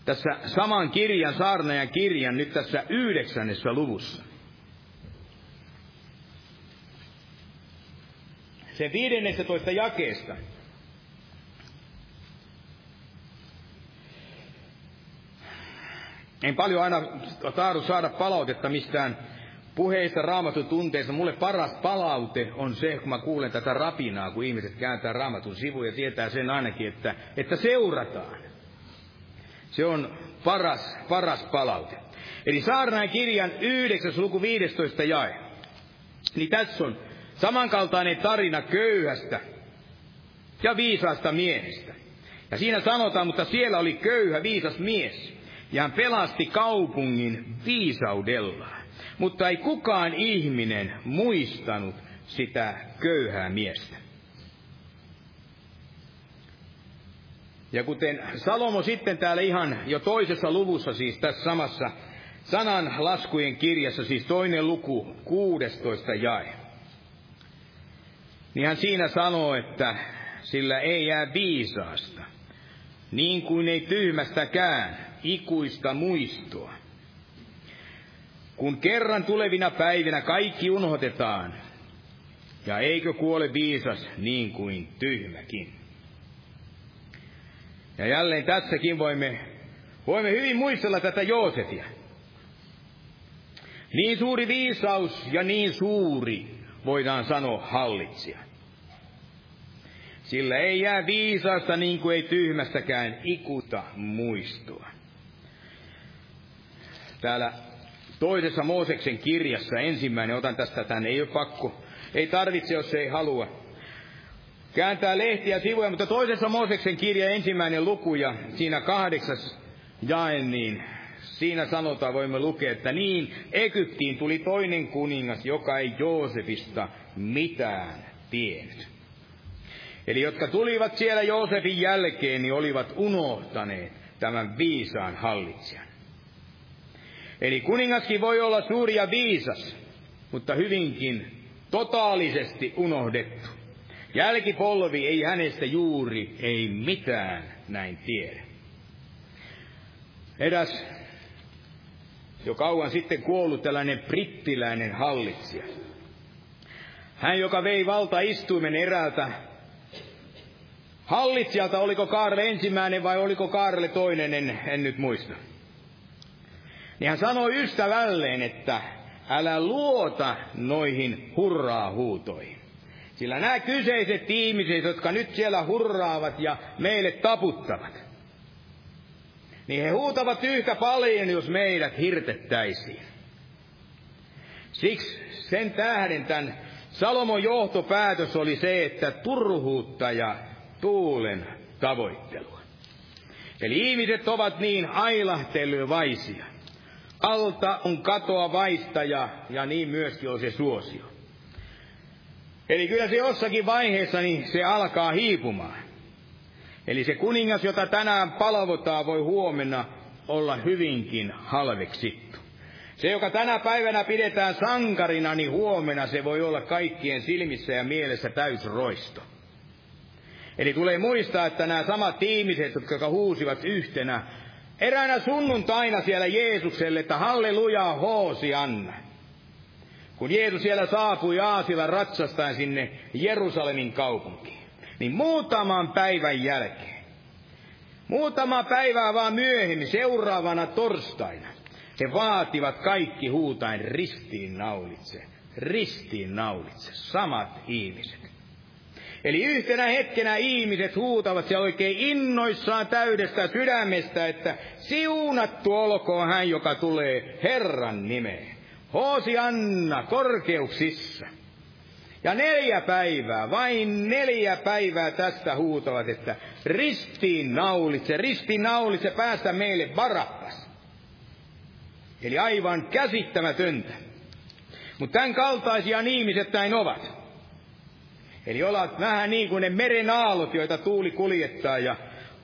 Tässä saman kirjan, saarnajan kirjan, nyt tässä yhdeksännessä luvussa. Sen 15 jakeesta. En paljon aina tahdo saada palautetta mistään puheista, raamatun tunteista. Mulle paras palaute on se, kun mä kuulen tätä rapinaa, kun ihmiset kääntää raamatun sivuja ja tietää sen ainakin, että, että seurataan. Se on paras, paras palaute. Eli Saarnain kirjan 9. luku 15 jae. Niin tässä on samankaltainen tarina köyhästä ja viisaasta miehestä. Ja siinä sanotaan, mutta siellä oli köyhä viisas mies, ja hän pelasti kaupungin viisaudellaan. Mutta ei kukaan ihminen muistanut sitä köyhää miestä. Ja kuten Salomo sitten täällä ihan jo toisessa luvussa, siis tässä samassa sanan laskujen kirjassa, siis toinen luku, 16 jae. Niin hän siinä sanoo, että sillä ei jää viisaasta, niin kuin ei tyhmästäkään ikuista muistoa. Kun kerran tulevina päivinä kaikki unohdetaan, ja eikö kuole viisas niin kuin tyhmäkin. Ja jälleen tässäkin voimme, voimme hyvin muistella tätä Joosefia. Niin suuri viisaus ja niin suuri, voidaan sanoa, hallitsija. Sillä ei jää viisaasta niin kuin ei tyhmästäkään ikuta muistua. Täällä toisessa Mooseksen kirjassa ensimmäinen, otan tästä tänne, ei ole pakko, ei tarvitse, jos ei halua kääntää lehtiä sivuja, mutta toisessa Mooseksen kirja ensimmäinen luku ja siinä kahdeksas jae, niin siinä sanotaan, voimme lukea, että niin Egyptiin tuli toinen kuningas, joka ei Joosefista mitään tiennyt. Eli jotka tulivat siellä Joosefin jälkeen, niin olivat unohtaneet tämän viisaan hallitsijan. Eli kuningaskin voi olla suuri ja viisas, mutta hyvinkin totaalisesti unohdettu. Jälkipolvi ei hänestä juuri, ei mitään näin tiedä. Eräs jo kauan sitten kuollut tällainen brittiläinen hallitsija. Hän, joka vei valtaistuimen eräältä hallitsijalta, oliko Kaarle ensimmäinen vai oliko Kaarle toinen, en, en nyt muista. Niin hän sanoi ystävälleen, että älä luota noihin hurraa-huutoihin. Sillä nämä kyseiset ihmiset, jotka nyt siellä hurraavat ja meille taputtavat, niin he huutavat yhtä paljon, jos meidät hirtettäisiin. Siksi sen tähden tämän Salomon johtopäätös oli se, että turhuutta ja tuulen tavoittelua. Eli ihmiset ovat niin ailahtelevaisia. Alta on katoa vaista ja, ja niin myöskin on se suosio. Eli kyllä se jossakin vaiheessa niin se alkaa hiipumaan. Eli se kuningas, jota tänään palvotaan, voi huomenna olla hyvinkin halveksittu. Se, joka tänä päivänä pidetään sankarina, niin huomenna se voi olla kaikkien silmissä ja mielessä täysroisto. Eli tulee muistaa, että nämä samat ihmiset, jotka huusivat yhtenä, eräänä sunnuntaina siellä Jeesukselle, että halleluja, hoosi Anna. Kun Jeesus siellä saapui Aasilla ratsastaen sinne Jerusalemin kaupunkiin, niin muutaman päivän jälkeen, muutama päivää vaan myöhemmin, seuraavana torstaina, he vaativat kaikki huutain ristiin naulitse, ristiin naulitse, samat ihmiset. Eli yhtenä hetkenä ihmiset huutavat ja oikein innoissaan täydestä sydämestä, että siunattu olkoon hän, joka tulee Herran nimeen. Hoosi Anna korkeuksissa. Ja neljä päivää, vain neljä päivää tästä huutavat, että ristiin naulitse, ristiin naulitse, päästä meille varappas. Eli aivan käsittämätöntä. Mutta tämän kaltaisia ihmiset näin ovat. Eli ovat vähän niin kuin ne meren aallot, joita tuuli kuljettaa ja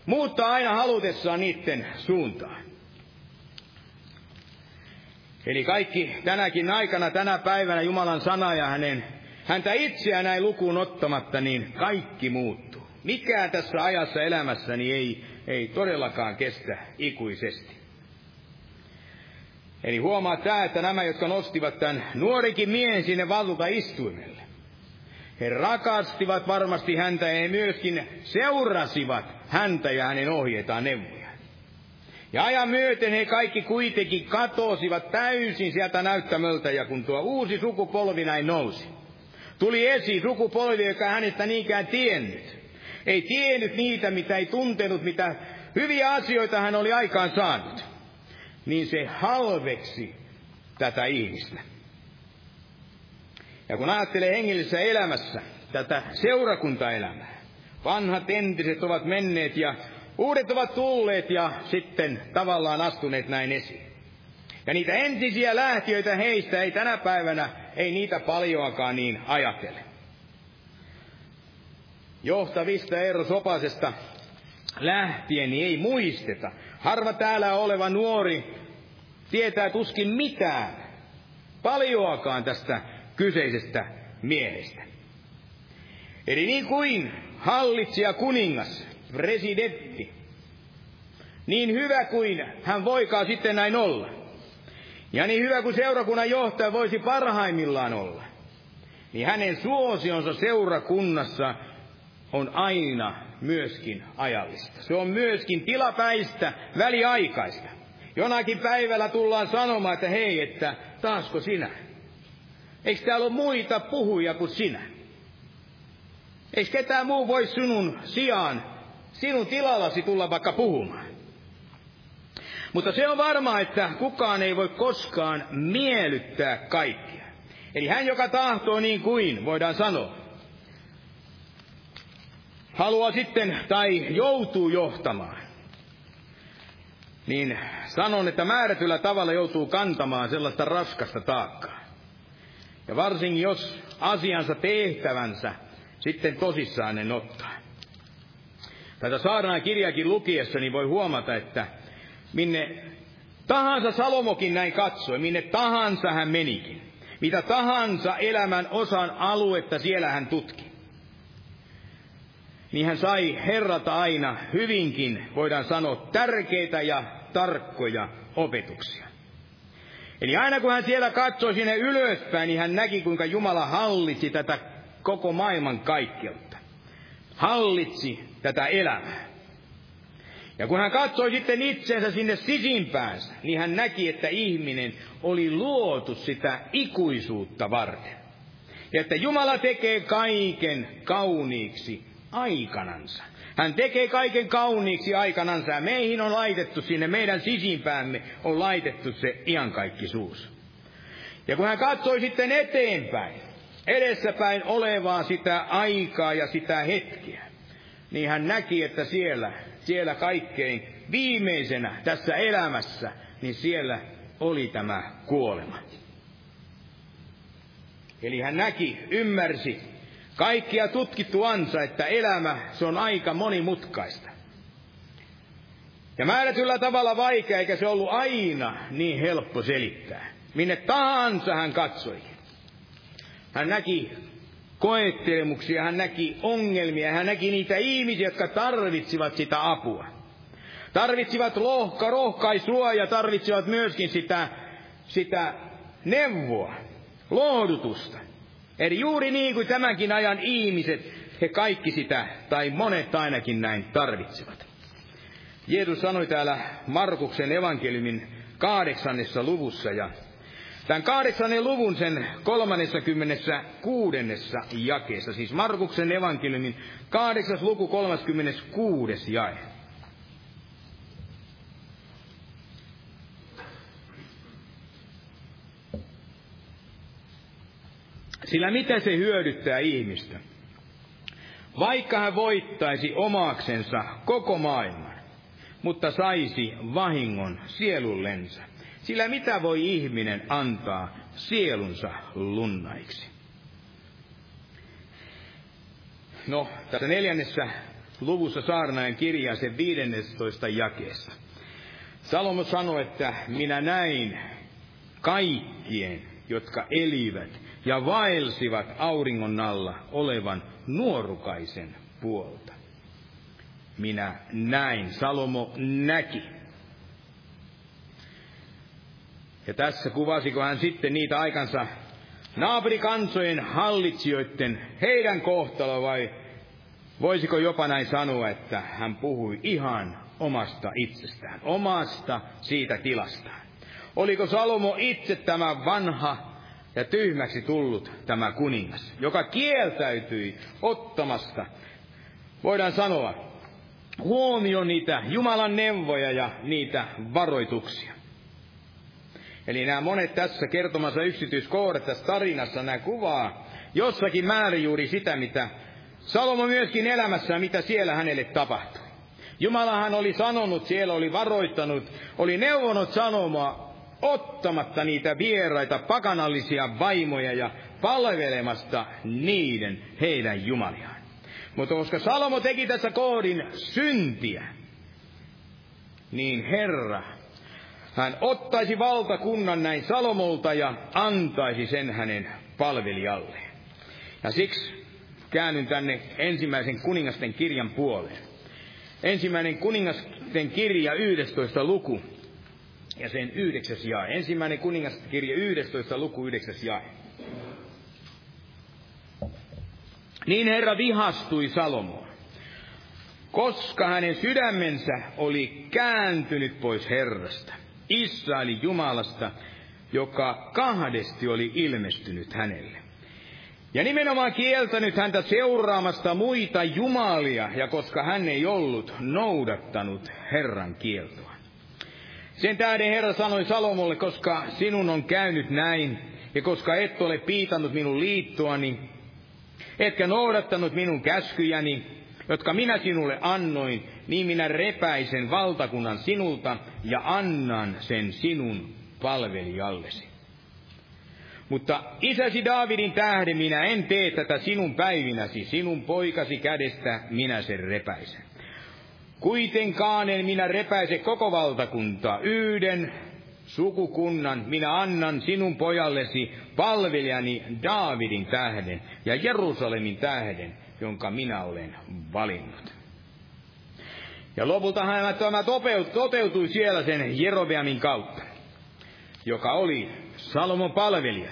muuttaa aina halutessaan niiden suuntaan. Eli kaikki tänäkin aikana, tänä päivänä Jumalan sana ja hänen, häntä itseään näin lukuun ottamatta, niin kaikki muuttuu. Mikään tässä ajassa elämässäni ei, ei todellakaan kestä ikuisesti. Eli huomaa tämä, että nämä, jotka nostivat tämän nuorikin miehen sinne valta istuimelle, he rakastivat varmasti häntä ja he myöskin seurasivat häntä ja hänen ohjeitaan neuvoja. Ja ajan myöten he kaikki kuitenkin katosivat täysin sieltä näyttämöltä, ja kun tuo uusi sukupolvi näin nousi, tuli esiin sukupolvi, joka hänestä niinkään tiennyt. Ei tiennyt niitä, mitä ei tuntenut, mitä hyviä asioita hän oli aikaan saanut. Niin se halveksi tätä ihmistä. Ja kun ajattelee hengellisessä elämässä tätä seurakuntaelämää, vanhat entiset ovat menneet ja Uudet ovat tulleet ja sitten tavallaan astuneet näin esiin. Ja niitä entisiä lähtiöitä heistä ei tänä päivänä, ei niitä paljoakaan niin ajatele. Johtavista erosopasesta lähtien niin ei muisteta. Harva täällä oleva nuori tietää tuskin mitään, paljoakaan tästä kyseisestä miehestä. Eli niin kuin hallitsija kuningas presidentti. Niin hyvä kuin hän voikaan sitten näin olla. Ja niin hyvä kuin seurakunnan johtaja voisi parhaimmillaan olla. Niin hänen suosionsa seurakunnassa on aina myöskin ajallista. Se on myöskin tilapäistä, väliaikaista. Jonakin päivällä tullaan sanomaan, että hei, että taasko sinä? Eikö täällä ole muita puhuja kuin sinä? Eikö ketään muu voi sinun sijaan sinun tilallasi tulla vaikka puhumaan. Mutta se on varmaa, että kukaan ei voi koskaan miellyttää kaikkia. Eli hän, joka tahtoo niin kuin, voidaan sanoa, haluaa sitten tai joutuu johtamaan, niin sanon, että määrätyllä tavalla joutuu kantamaan sellaista raskasta taakkaa. Ja varsinkin jos asiansa tehtävänsä sitten tosissaan ne ottaa. Tätä saarnaa kirjakin lukiessa, niin voi huomata, että minne tahansa Salomokin näin katsoi, minne tahansa hän menikin. Mitä tahansa elämän osan aluetta siellä hän tutki. Niin hän sai herrata aina hyvinkin, voidaan sanoa, tärkeitä ja tarkkoja opetuksia. Eli aina kun hän siellä katsoi sinne ylöspäin, niin hän näki, kuinka Jumala hallitsi tätä koko maailman kaikkeutta. Hallitsi tätä elämää. Ja kun hän katsoi sitten itsensä sinne sisimpäänsä, niin hän näki, että ihminen oli luotu sitä ikuisuutta varten. Ja että Jumala tekee kaiken kauniiksi aikanansa. Hän tekee kaiken kauniiksi aikanansa meihin on laitettu sinne, meidän sisimpäämme on laitettu se iankaikkisuus. Ja kun hän katsoi sitten eteenpäin, edessäpäin olevaa sitä aikaa ja sitä hetkeä, niin hän näki, että siellä, siellä kaikkein viimeisenä tässä elämässä, niin siellä oli tämä kuolema. Eli hän näki, ymmärsi, kaikkia tutkittu ansa, että elämä, se on aika monimutkaista. Ja määrätyllä tavalla vaikea, eikä se ollut aina niin helppo selittää. Minne tahansa hän katsoi. Hän näki koettelemuksia, hän näki ongelmia, hän näki niitä ihmisiä, jotka tarvitsivat sitä apua. Tarvitsivat lohka, rohkaisua ja tarvitsivat myöskin sitä, sitä neuvoa, lohdutusta. Eli juuri niin kuin tämänkin ajan ihmiset, he kaikki sitä, tai monet ainakin näin tarvitsevat. Jeesus sanoi täällä Markuksen evankeliumin kahdeksannessa luvussa, ja tämän kahdeksannen luvun sen kolmannessa kuudennessa jakeessa, siis Markuksen evankeliumin kahdeksas luku kuudes jae. Sillä mitä se hyödyttää ihmistä? Vaikka hän voittaisi omaksensa koko maailman, mutta saisi vahingon sielullensa. Sillä mitä voi ihminen antaa sielunsa lunnaiksi? No, tässä neljännessä luvussa saarnaajan kirjaa sen 15 jakeessa. Salomo sanoi, että minä näin kaikkien, jotka elivät ja vaelsivat auringon alla olevan nuorukaisen puolta. Minä näin, Salomo näki. Ja tässä kuvasiko hän sitten niitä aikansa naapurikansojen hallitsijoiden, heidän kohtalo vai voisiko jopa näin sanoa, että hän puhui ihan omasta itsestään, omasta siitä tilastaan. Oliko Salomo itse tämä vanha ja tyhmäksi tullut tämä kuningas, joka kieltäytyi ottamasta, voidaan sanoa, huomioon niitä Jumalan neuvoja ja niitä varoituksia. Eli nämä monet tässä kertomassa yksityiskohdat tässä tarinassa, nämä kuvaa jossakin määrin juuri sitä, mitä Salomo myöskin elämässä, mitä siellä hänelle tapahtui. Jumalahan oli sanonut, siellä oli varoittanut, oli neuvonut sanomaa ottamatta niitä vieraita pakanallisia vaimoja ja palvelemasta niiden heidän jumaliaan. Mutta koska Salomo teki tässä koodin syntiä, niin Herra, hän ottaisi valtakunnan näin Salomolta ja antaisi sen hänen palvelijalleen. Ja siksi käännyn tänne ensimmäisen kuningasten kirjan puoleen. Ensimmäinen kuningasten kirja, 11 luku, ja sen yhdeksäs jae. Ensimmäinen kuningaskirja 11. luku yhdeksäs jae. Niin Herra vihastui Salomoon, koska hänen sydämensä oli kääntynyt pois Herrasta, Israelin Jumalasta, joka kahdesti oli ilmestynyt hänelle. Ja nimenomaan kieltänyt häntä seuraamasta muita jumalia, ja koska hän ei ollut noudattanut Herran kieltoa. Sen tähden Herra sanoi Salomolle, koska sinun on käynyt näin, ja koska et ole piitannut minun liittoani, etkä noudattanut minun käskyjäni, jotka minä sinulle annoin, niin minä repäisen valtakunnan sinulta ja annan sen sinun palvelijallesi. Mutta isäsi Daavidin tähden minä en tee tätä sinun päivinäsi, sinun poikasi kädestä minä sen repäisen. Kuitenkaan en minä repäise koko valtakuntaa. Yhden sukukunnan minä annan sinun pojallesi palvelijani Daavidin tähden ja Jerusalemin tähden, jonka minä olen valinnut. Ja lopulta tämä toteutui siellä sen Jerobeamin kautta. joka oli Salomon palvelija,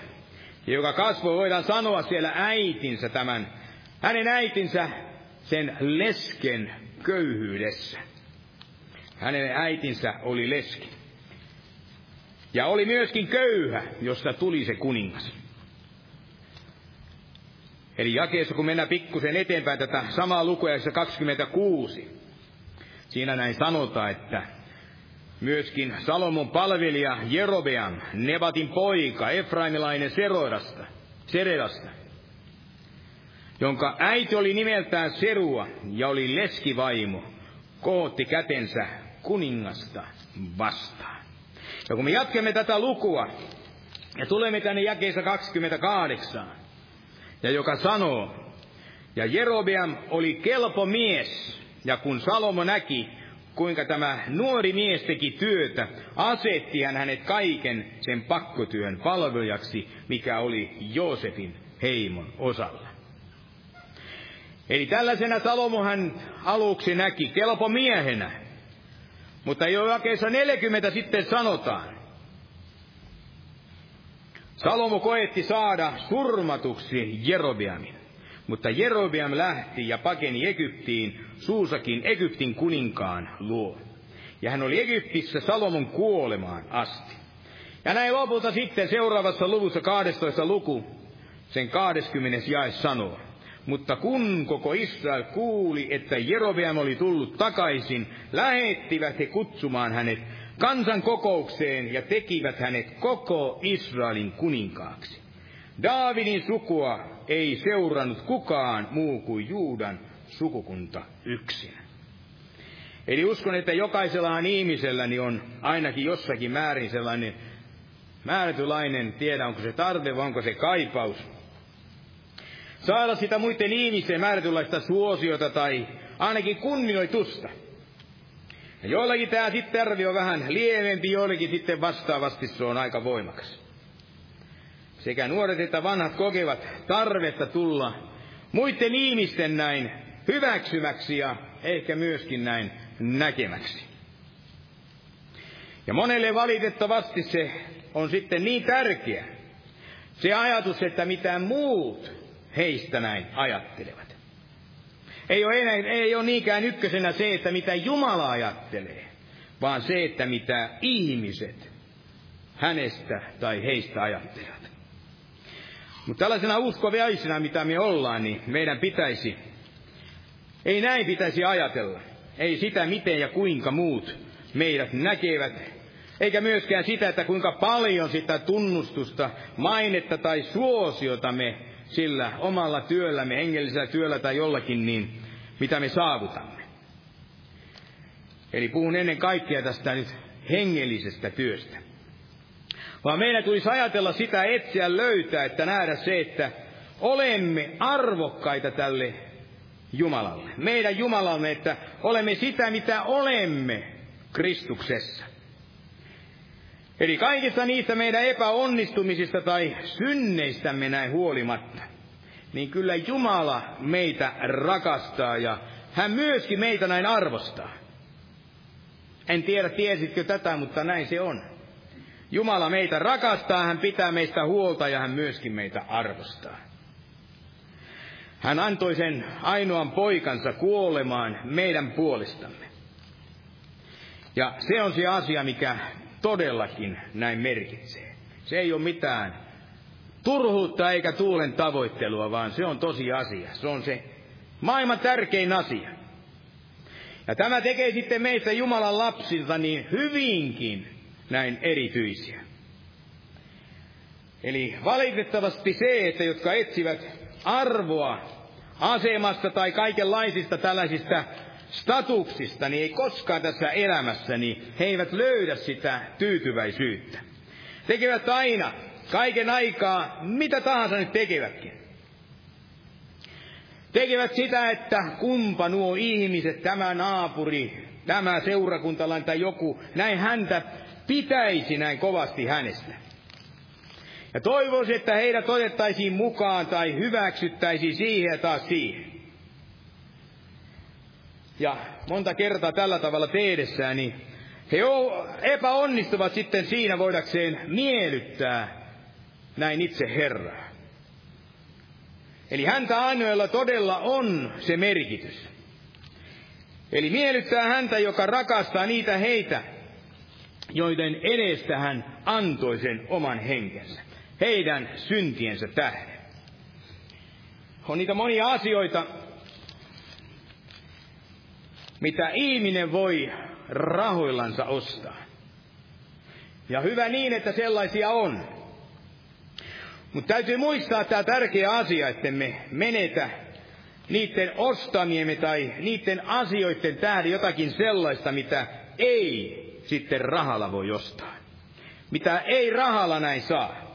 ja joka kasvoi, voidaan sanoa siellä äitinsä tämän, hänen äitinsä sen lesken köyhyydessä. Hänen äitinsä oli leski. Ja oli myöskin köyhä, josta tuli se kuningas. Eli jakeessa, kun mennään pikkusen eteenpäin tätä samaa lukua, 26, siinä näin sanotaan, että myöskin Salomon palvelija Jerobeam, Nebatin poika, Efraimilainen Seroidasta, Seredasta, jonka äiti oli nimeltään Serua ja oli leskivaimo, kootti kätensä kuningasta vastaan. Ja kun me jatkamme tätä lukua ja tulemme tänne jakeessa 28, ja joka sanoo, ja Jerobeam oli kelpo mies, ja kun Salomo näki, kuinka tämä nuori mies teki työtä, asetti hän hänet kaiken sen pakkotyön palveljaksi, mikä oli Joosefin heimon osalla. Eli tällaisena Salomo hän aluksi näki kelpo miehenä, mutta jo jakeessa 40 sitten sanotaan, Salomo koetti saada surmatuksi Jerobiamin, mutta Jerobiam lähti ja pakeni Egyptiin Suusakin Egyptin kuninkaan luo. Ja hän oli Egyptissä Salomon kuolemaan asti. Ja näin lopulta sitten seuraavassa luvussa 12 luku, sen 20. jae sanoo. Mutta kun koko Israel kuuli, että Jerobeam oli tullut takaisin, lähettivät he kutsumaan hänet kansan kokoukseen ja tekivät hänet koko Israelin kuninkaaksi. Daavidin sukua ei seurannut kukaan muu kuin Juudan sukukunta yksin. Eli uskon, että jokaisellahan ihmiselläni on ainakin jossakin määrin sellainen määrätylainen, tiedä onko se tarve vai onko se kaipaus. Saada sitä muiden ihmisten määrätynlaista suosiota tai ainakin kunnioitusta. Ja joillakin tämä sitten tervi on vähän lievempi, joillakin sitten vastaavasti se on aika voimakas. Sekä nuoret että vanhat kokevat tarvetta tulla muiden ihmisten näin hyväksymäksi ja ehkä myöskin näin näkemäksi. Ja monelle valitettavasti se on sitten niin tärkeä, se ajatus, että mitä muut heistä näin ajattelevat. Ei ole, enää, ei ole niinkään ykkösenä se, että mitä Jumala ajattelee, vaan se, että mitä ihmiset hänestä tai heistä ajattelevat. Mutta tällaisena uskoviaisena, mitä me ollaan, niin meidän pitäisi, ei näin pitäisi ajatella. Ei sitä, miten ja kuinka muut meidät näkevät, eikä myöskään sitä, että kuinka paljon sitä tunnustusta, mainetta tai suosiota me sillä omalla työllämme, hengellisellä työllä tai jollakin, niin mitä me saavutamme. Eli puhun ennen kaikkea tästä nyt hengellisestä työstä. Vaan meidän tulisi ajatella sitä, etsiä, löytää, että nähdä se, että olemme arvokkaita tälle Jumalalle. Meidän Jumalalle, että olemme sitä, mitä olemme Kristuksessa. Eli kaikista niistä meidän epäonnistumisista tai synneistämme näin huolimatta, niin kyllä Jumala meitä rakastaa ja hän myöskin meitä näin arvostaa. En tiedä, tiesitkö tätä, mutta näin se on. Jumala meitä rakastaa, hän pitää meistä huolta ja hän myöskin meitä arvostaa. Hän antoi sen ainoan poikansa kuolemaan meidän puolestamme. Ja se on se asia, mikä todellakin näin merkitsee. Se ei ole mitään turhuutta eikä tuulen tavoittelua, vaan se on tosi asia. Se on se maailman tärkein asia. Ja tämä tekee sitten meistä Jumalan lapsilta niin hyvinkin näin erityisiä. Eli valitettavasti se, että jotka etsivät arvoa asemasta tai kaikenlaisista tällaisista statuksista, niin ei koskaan tässä elämässä, niin he eivät löydä sitä tyytyväisyyttä. Tekevät aina, kaiken aikaa, mitä tahansa nyt tekevätkin. Tekevät sitä, että kumpa nuo ihmiset, tämä naapuri, tämä seurakuntalainen tai joku, näin häntä pitäisi näin kovasti hänestä. Ja toivoisin, että heidät otettaisiin mukaan tai hyväksyttäisiin siihen ja taas siihen. Ja monta kertaa tällä tavalla tehdessään, niin He epäonnistuvat sitten siinä voidakseen miellyttää näin itse Herraa. Eli häntä ainoilla todella on se merkitys. Eli miellyttää häntä, joka rakastaa niitä heitä, joiden edestä hän antoi sen oman henkensä, heidän syntiensä tähden. On niitä monia asioita, mitä ihminen voi rahoillansa ostaa. Ja hyvä niin, että sellaisia on. Mutta täytyy muistaa tämä tärkeä asia, että me menetä niiden ostamiemme tai niiden asioiden tähden jotakin sellaista, mitä ei sitten rahalla voi ostaa. Mitä ei rahalla näin saa.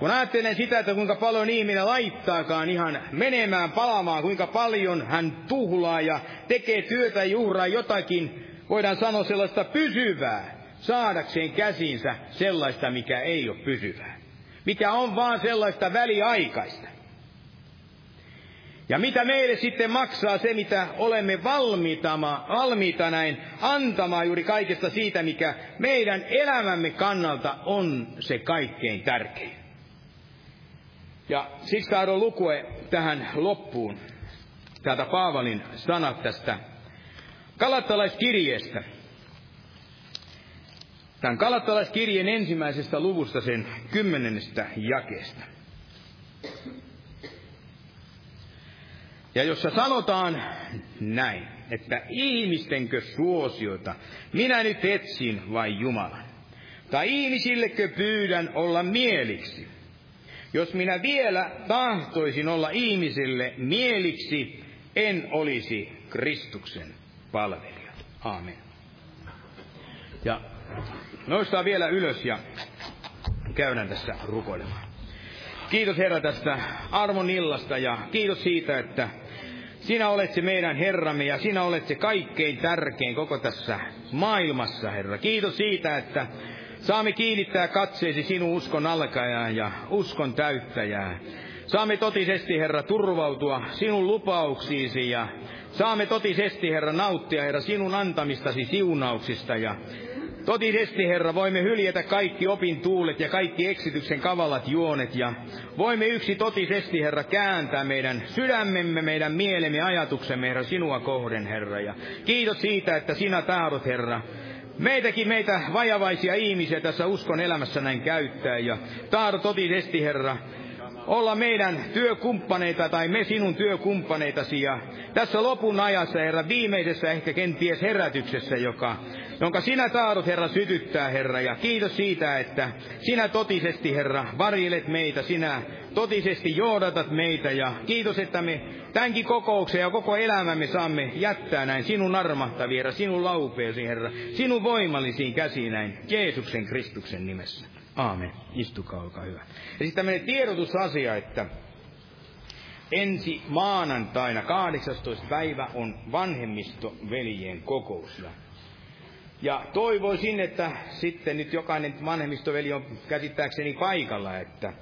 Kun ajattelen sitä, että kuinka paljon ihminen laittaakaan ihan menemään, palamaan, kuinka paljon hän tuhlaa ja tekee työtä juhraa jotakin, voidaan sanoa sellaista pysyvää, saadakseen käsinsä sellaista, mikä ei ole pysyvää. Mikä on vaan sellaista väliaikaista. Ja mitä meille sitten maksaa se, mitä olemme valmiita, valmiita näin antamaan juuri kaikesta siitä, mikä meidän elämämme kannalta on se kaikkein tärkein. Ja siksi tahdon lukue tähän loppuun täältä Paavalin sanat tästä Kalattalaiskirjeestä. Tämän Kalattalaiskirjeen ensimmäisestä luvusta sen kymmenennestä jakeesta. Ja jossa sanotaan näin, että ihmistenkö suosiota minä nyt etsin vai Jumalan? Tai ihmisillekö pyydän olla mieliksi? Jos minä vielä tahtoisin olla ihmisille mieliksi, en olisi Kristuksen palvelija. Aamen. Ja noustaan vielä ylös ja käydään tässä rukoilemaan. Kiitos Herra tästä armon illasta ja kiitos siitä, että sinä olet se meidän Herramme ja sinä olet se kaikkein tärkein koko tässä maailmassa, Herra. Kiitos siitä, että saamme kiinnittää katseesi sinun uskon alkajaan ja uskon täyttäjään. Saamme totisesti, Herra, turvautua sinun lupauksiisi ja saamme totisesti, Herra, nauttia, Herra, sinun antamistasi siunauksista ja Totisesti, Herra, voimme hyljetä kaikki opin tuulet ja kaikki eksityksen kavalat juonet ja voimme yksi totisesti, Herra, kääntää meidän sydämemme, meidän mielemme, ajatuksemme, Herra, sinua kohden, Herra. Ja kiitos siitä, että sinä tahdot, Herra, meitäkin meitä vajavaisia ihmisiä tässä uskon elämässä näin käyttää. Ja tahdot totisesti, Herra, olla meidän työkumppaneita tai me sinun työkumppaneitasi. Ja tässä lopun ajassa, Herra, viimeisessä ehkä kenties herätyksessä, joka, jonka sinä tahdot, Herra, sytyttää, Herra, ja kiitos siitä, että sinä totisesti, Herra, varjelet meitä, sinä totisesti johdatat meitä, ja kiitos, että me tämänkin kokouksen ja koko elämämme saamme jättää näin sinun armahtavia, sinun laupeesi, Herra, sinun voimallisiin käsiin näin, Jeesuksen Kristuksen nimessä. Aamen. Istukaa, olkaa hyvä. Ja sitten tämmöinen tiedotusasia, että ensi maanantaina 18. päivä on vanhemmistoveljen kokous. Ja, ja toivoisin, että sitten nyt jokainen vanhemmistoveli on käsittääkseni paikalla, että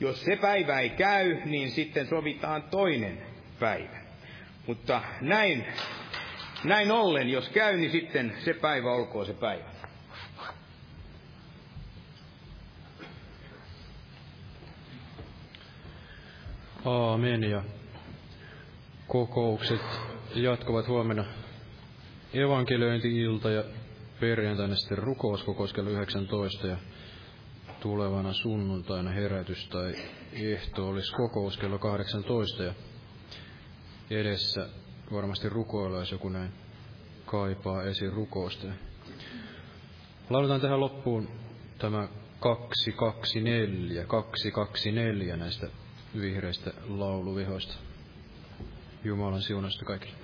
jos se päivä ei käy, niin sitten sovitaan toinen päivä. Mutta näin, näin ollen, jos käy, niin sitten se päivä olkoon se päivä. Aamen ja kokoukset jatkuvat huomenna evankeliointi-ilta ja perjantaina sitten rukouskokous kello 19 ja tulevana sunnuntaina herätys tai ehto olisi kokous kello 18 ja edessä varmasti rukoilla, jos joku näin kaipaa esiin rukousta. Lauletaan tähän loppuun tämä 224, 224 näistä vihreistä lauluvihoista. Jumalan siunasta kaikille.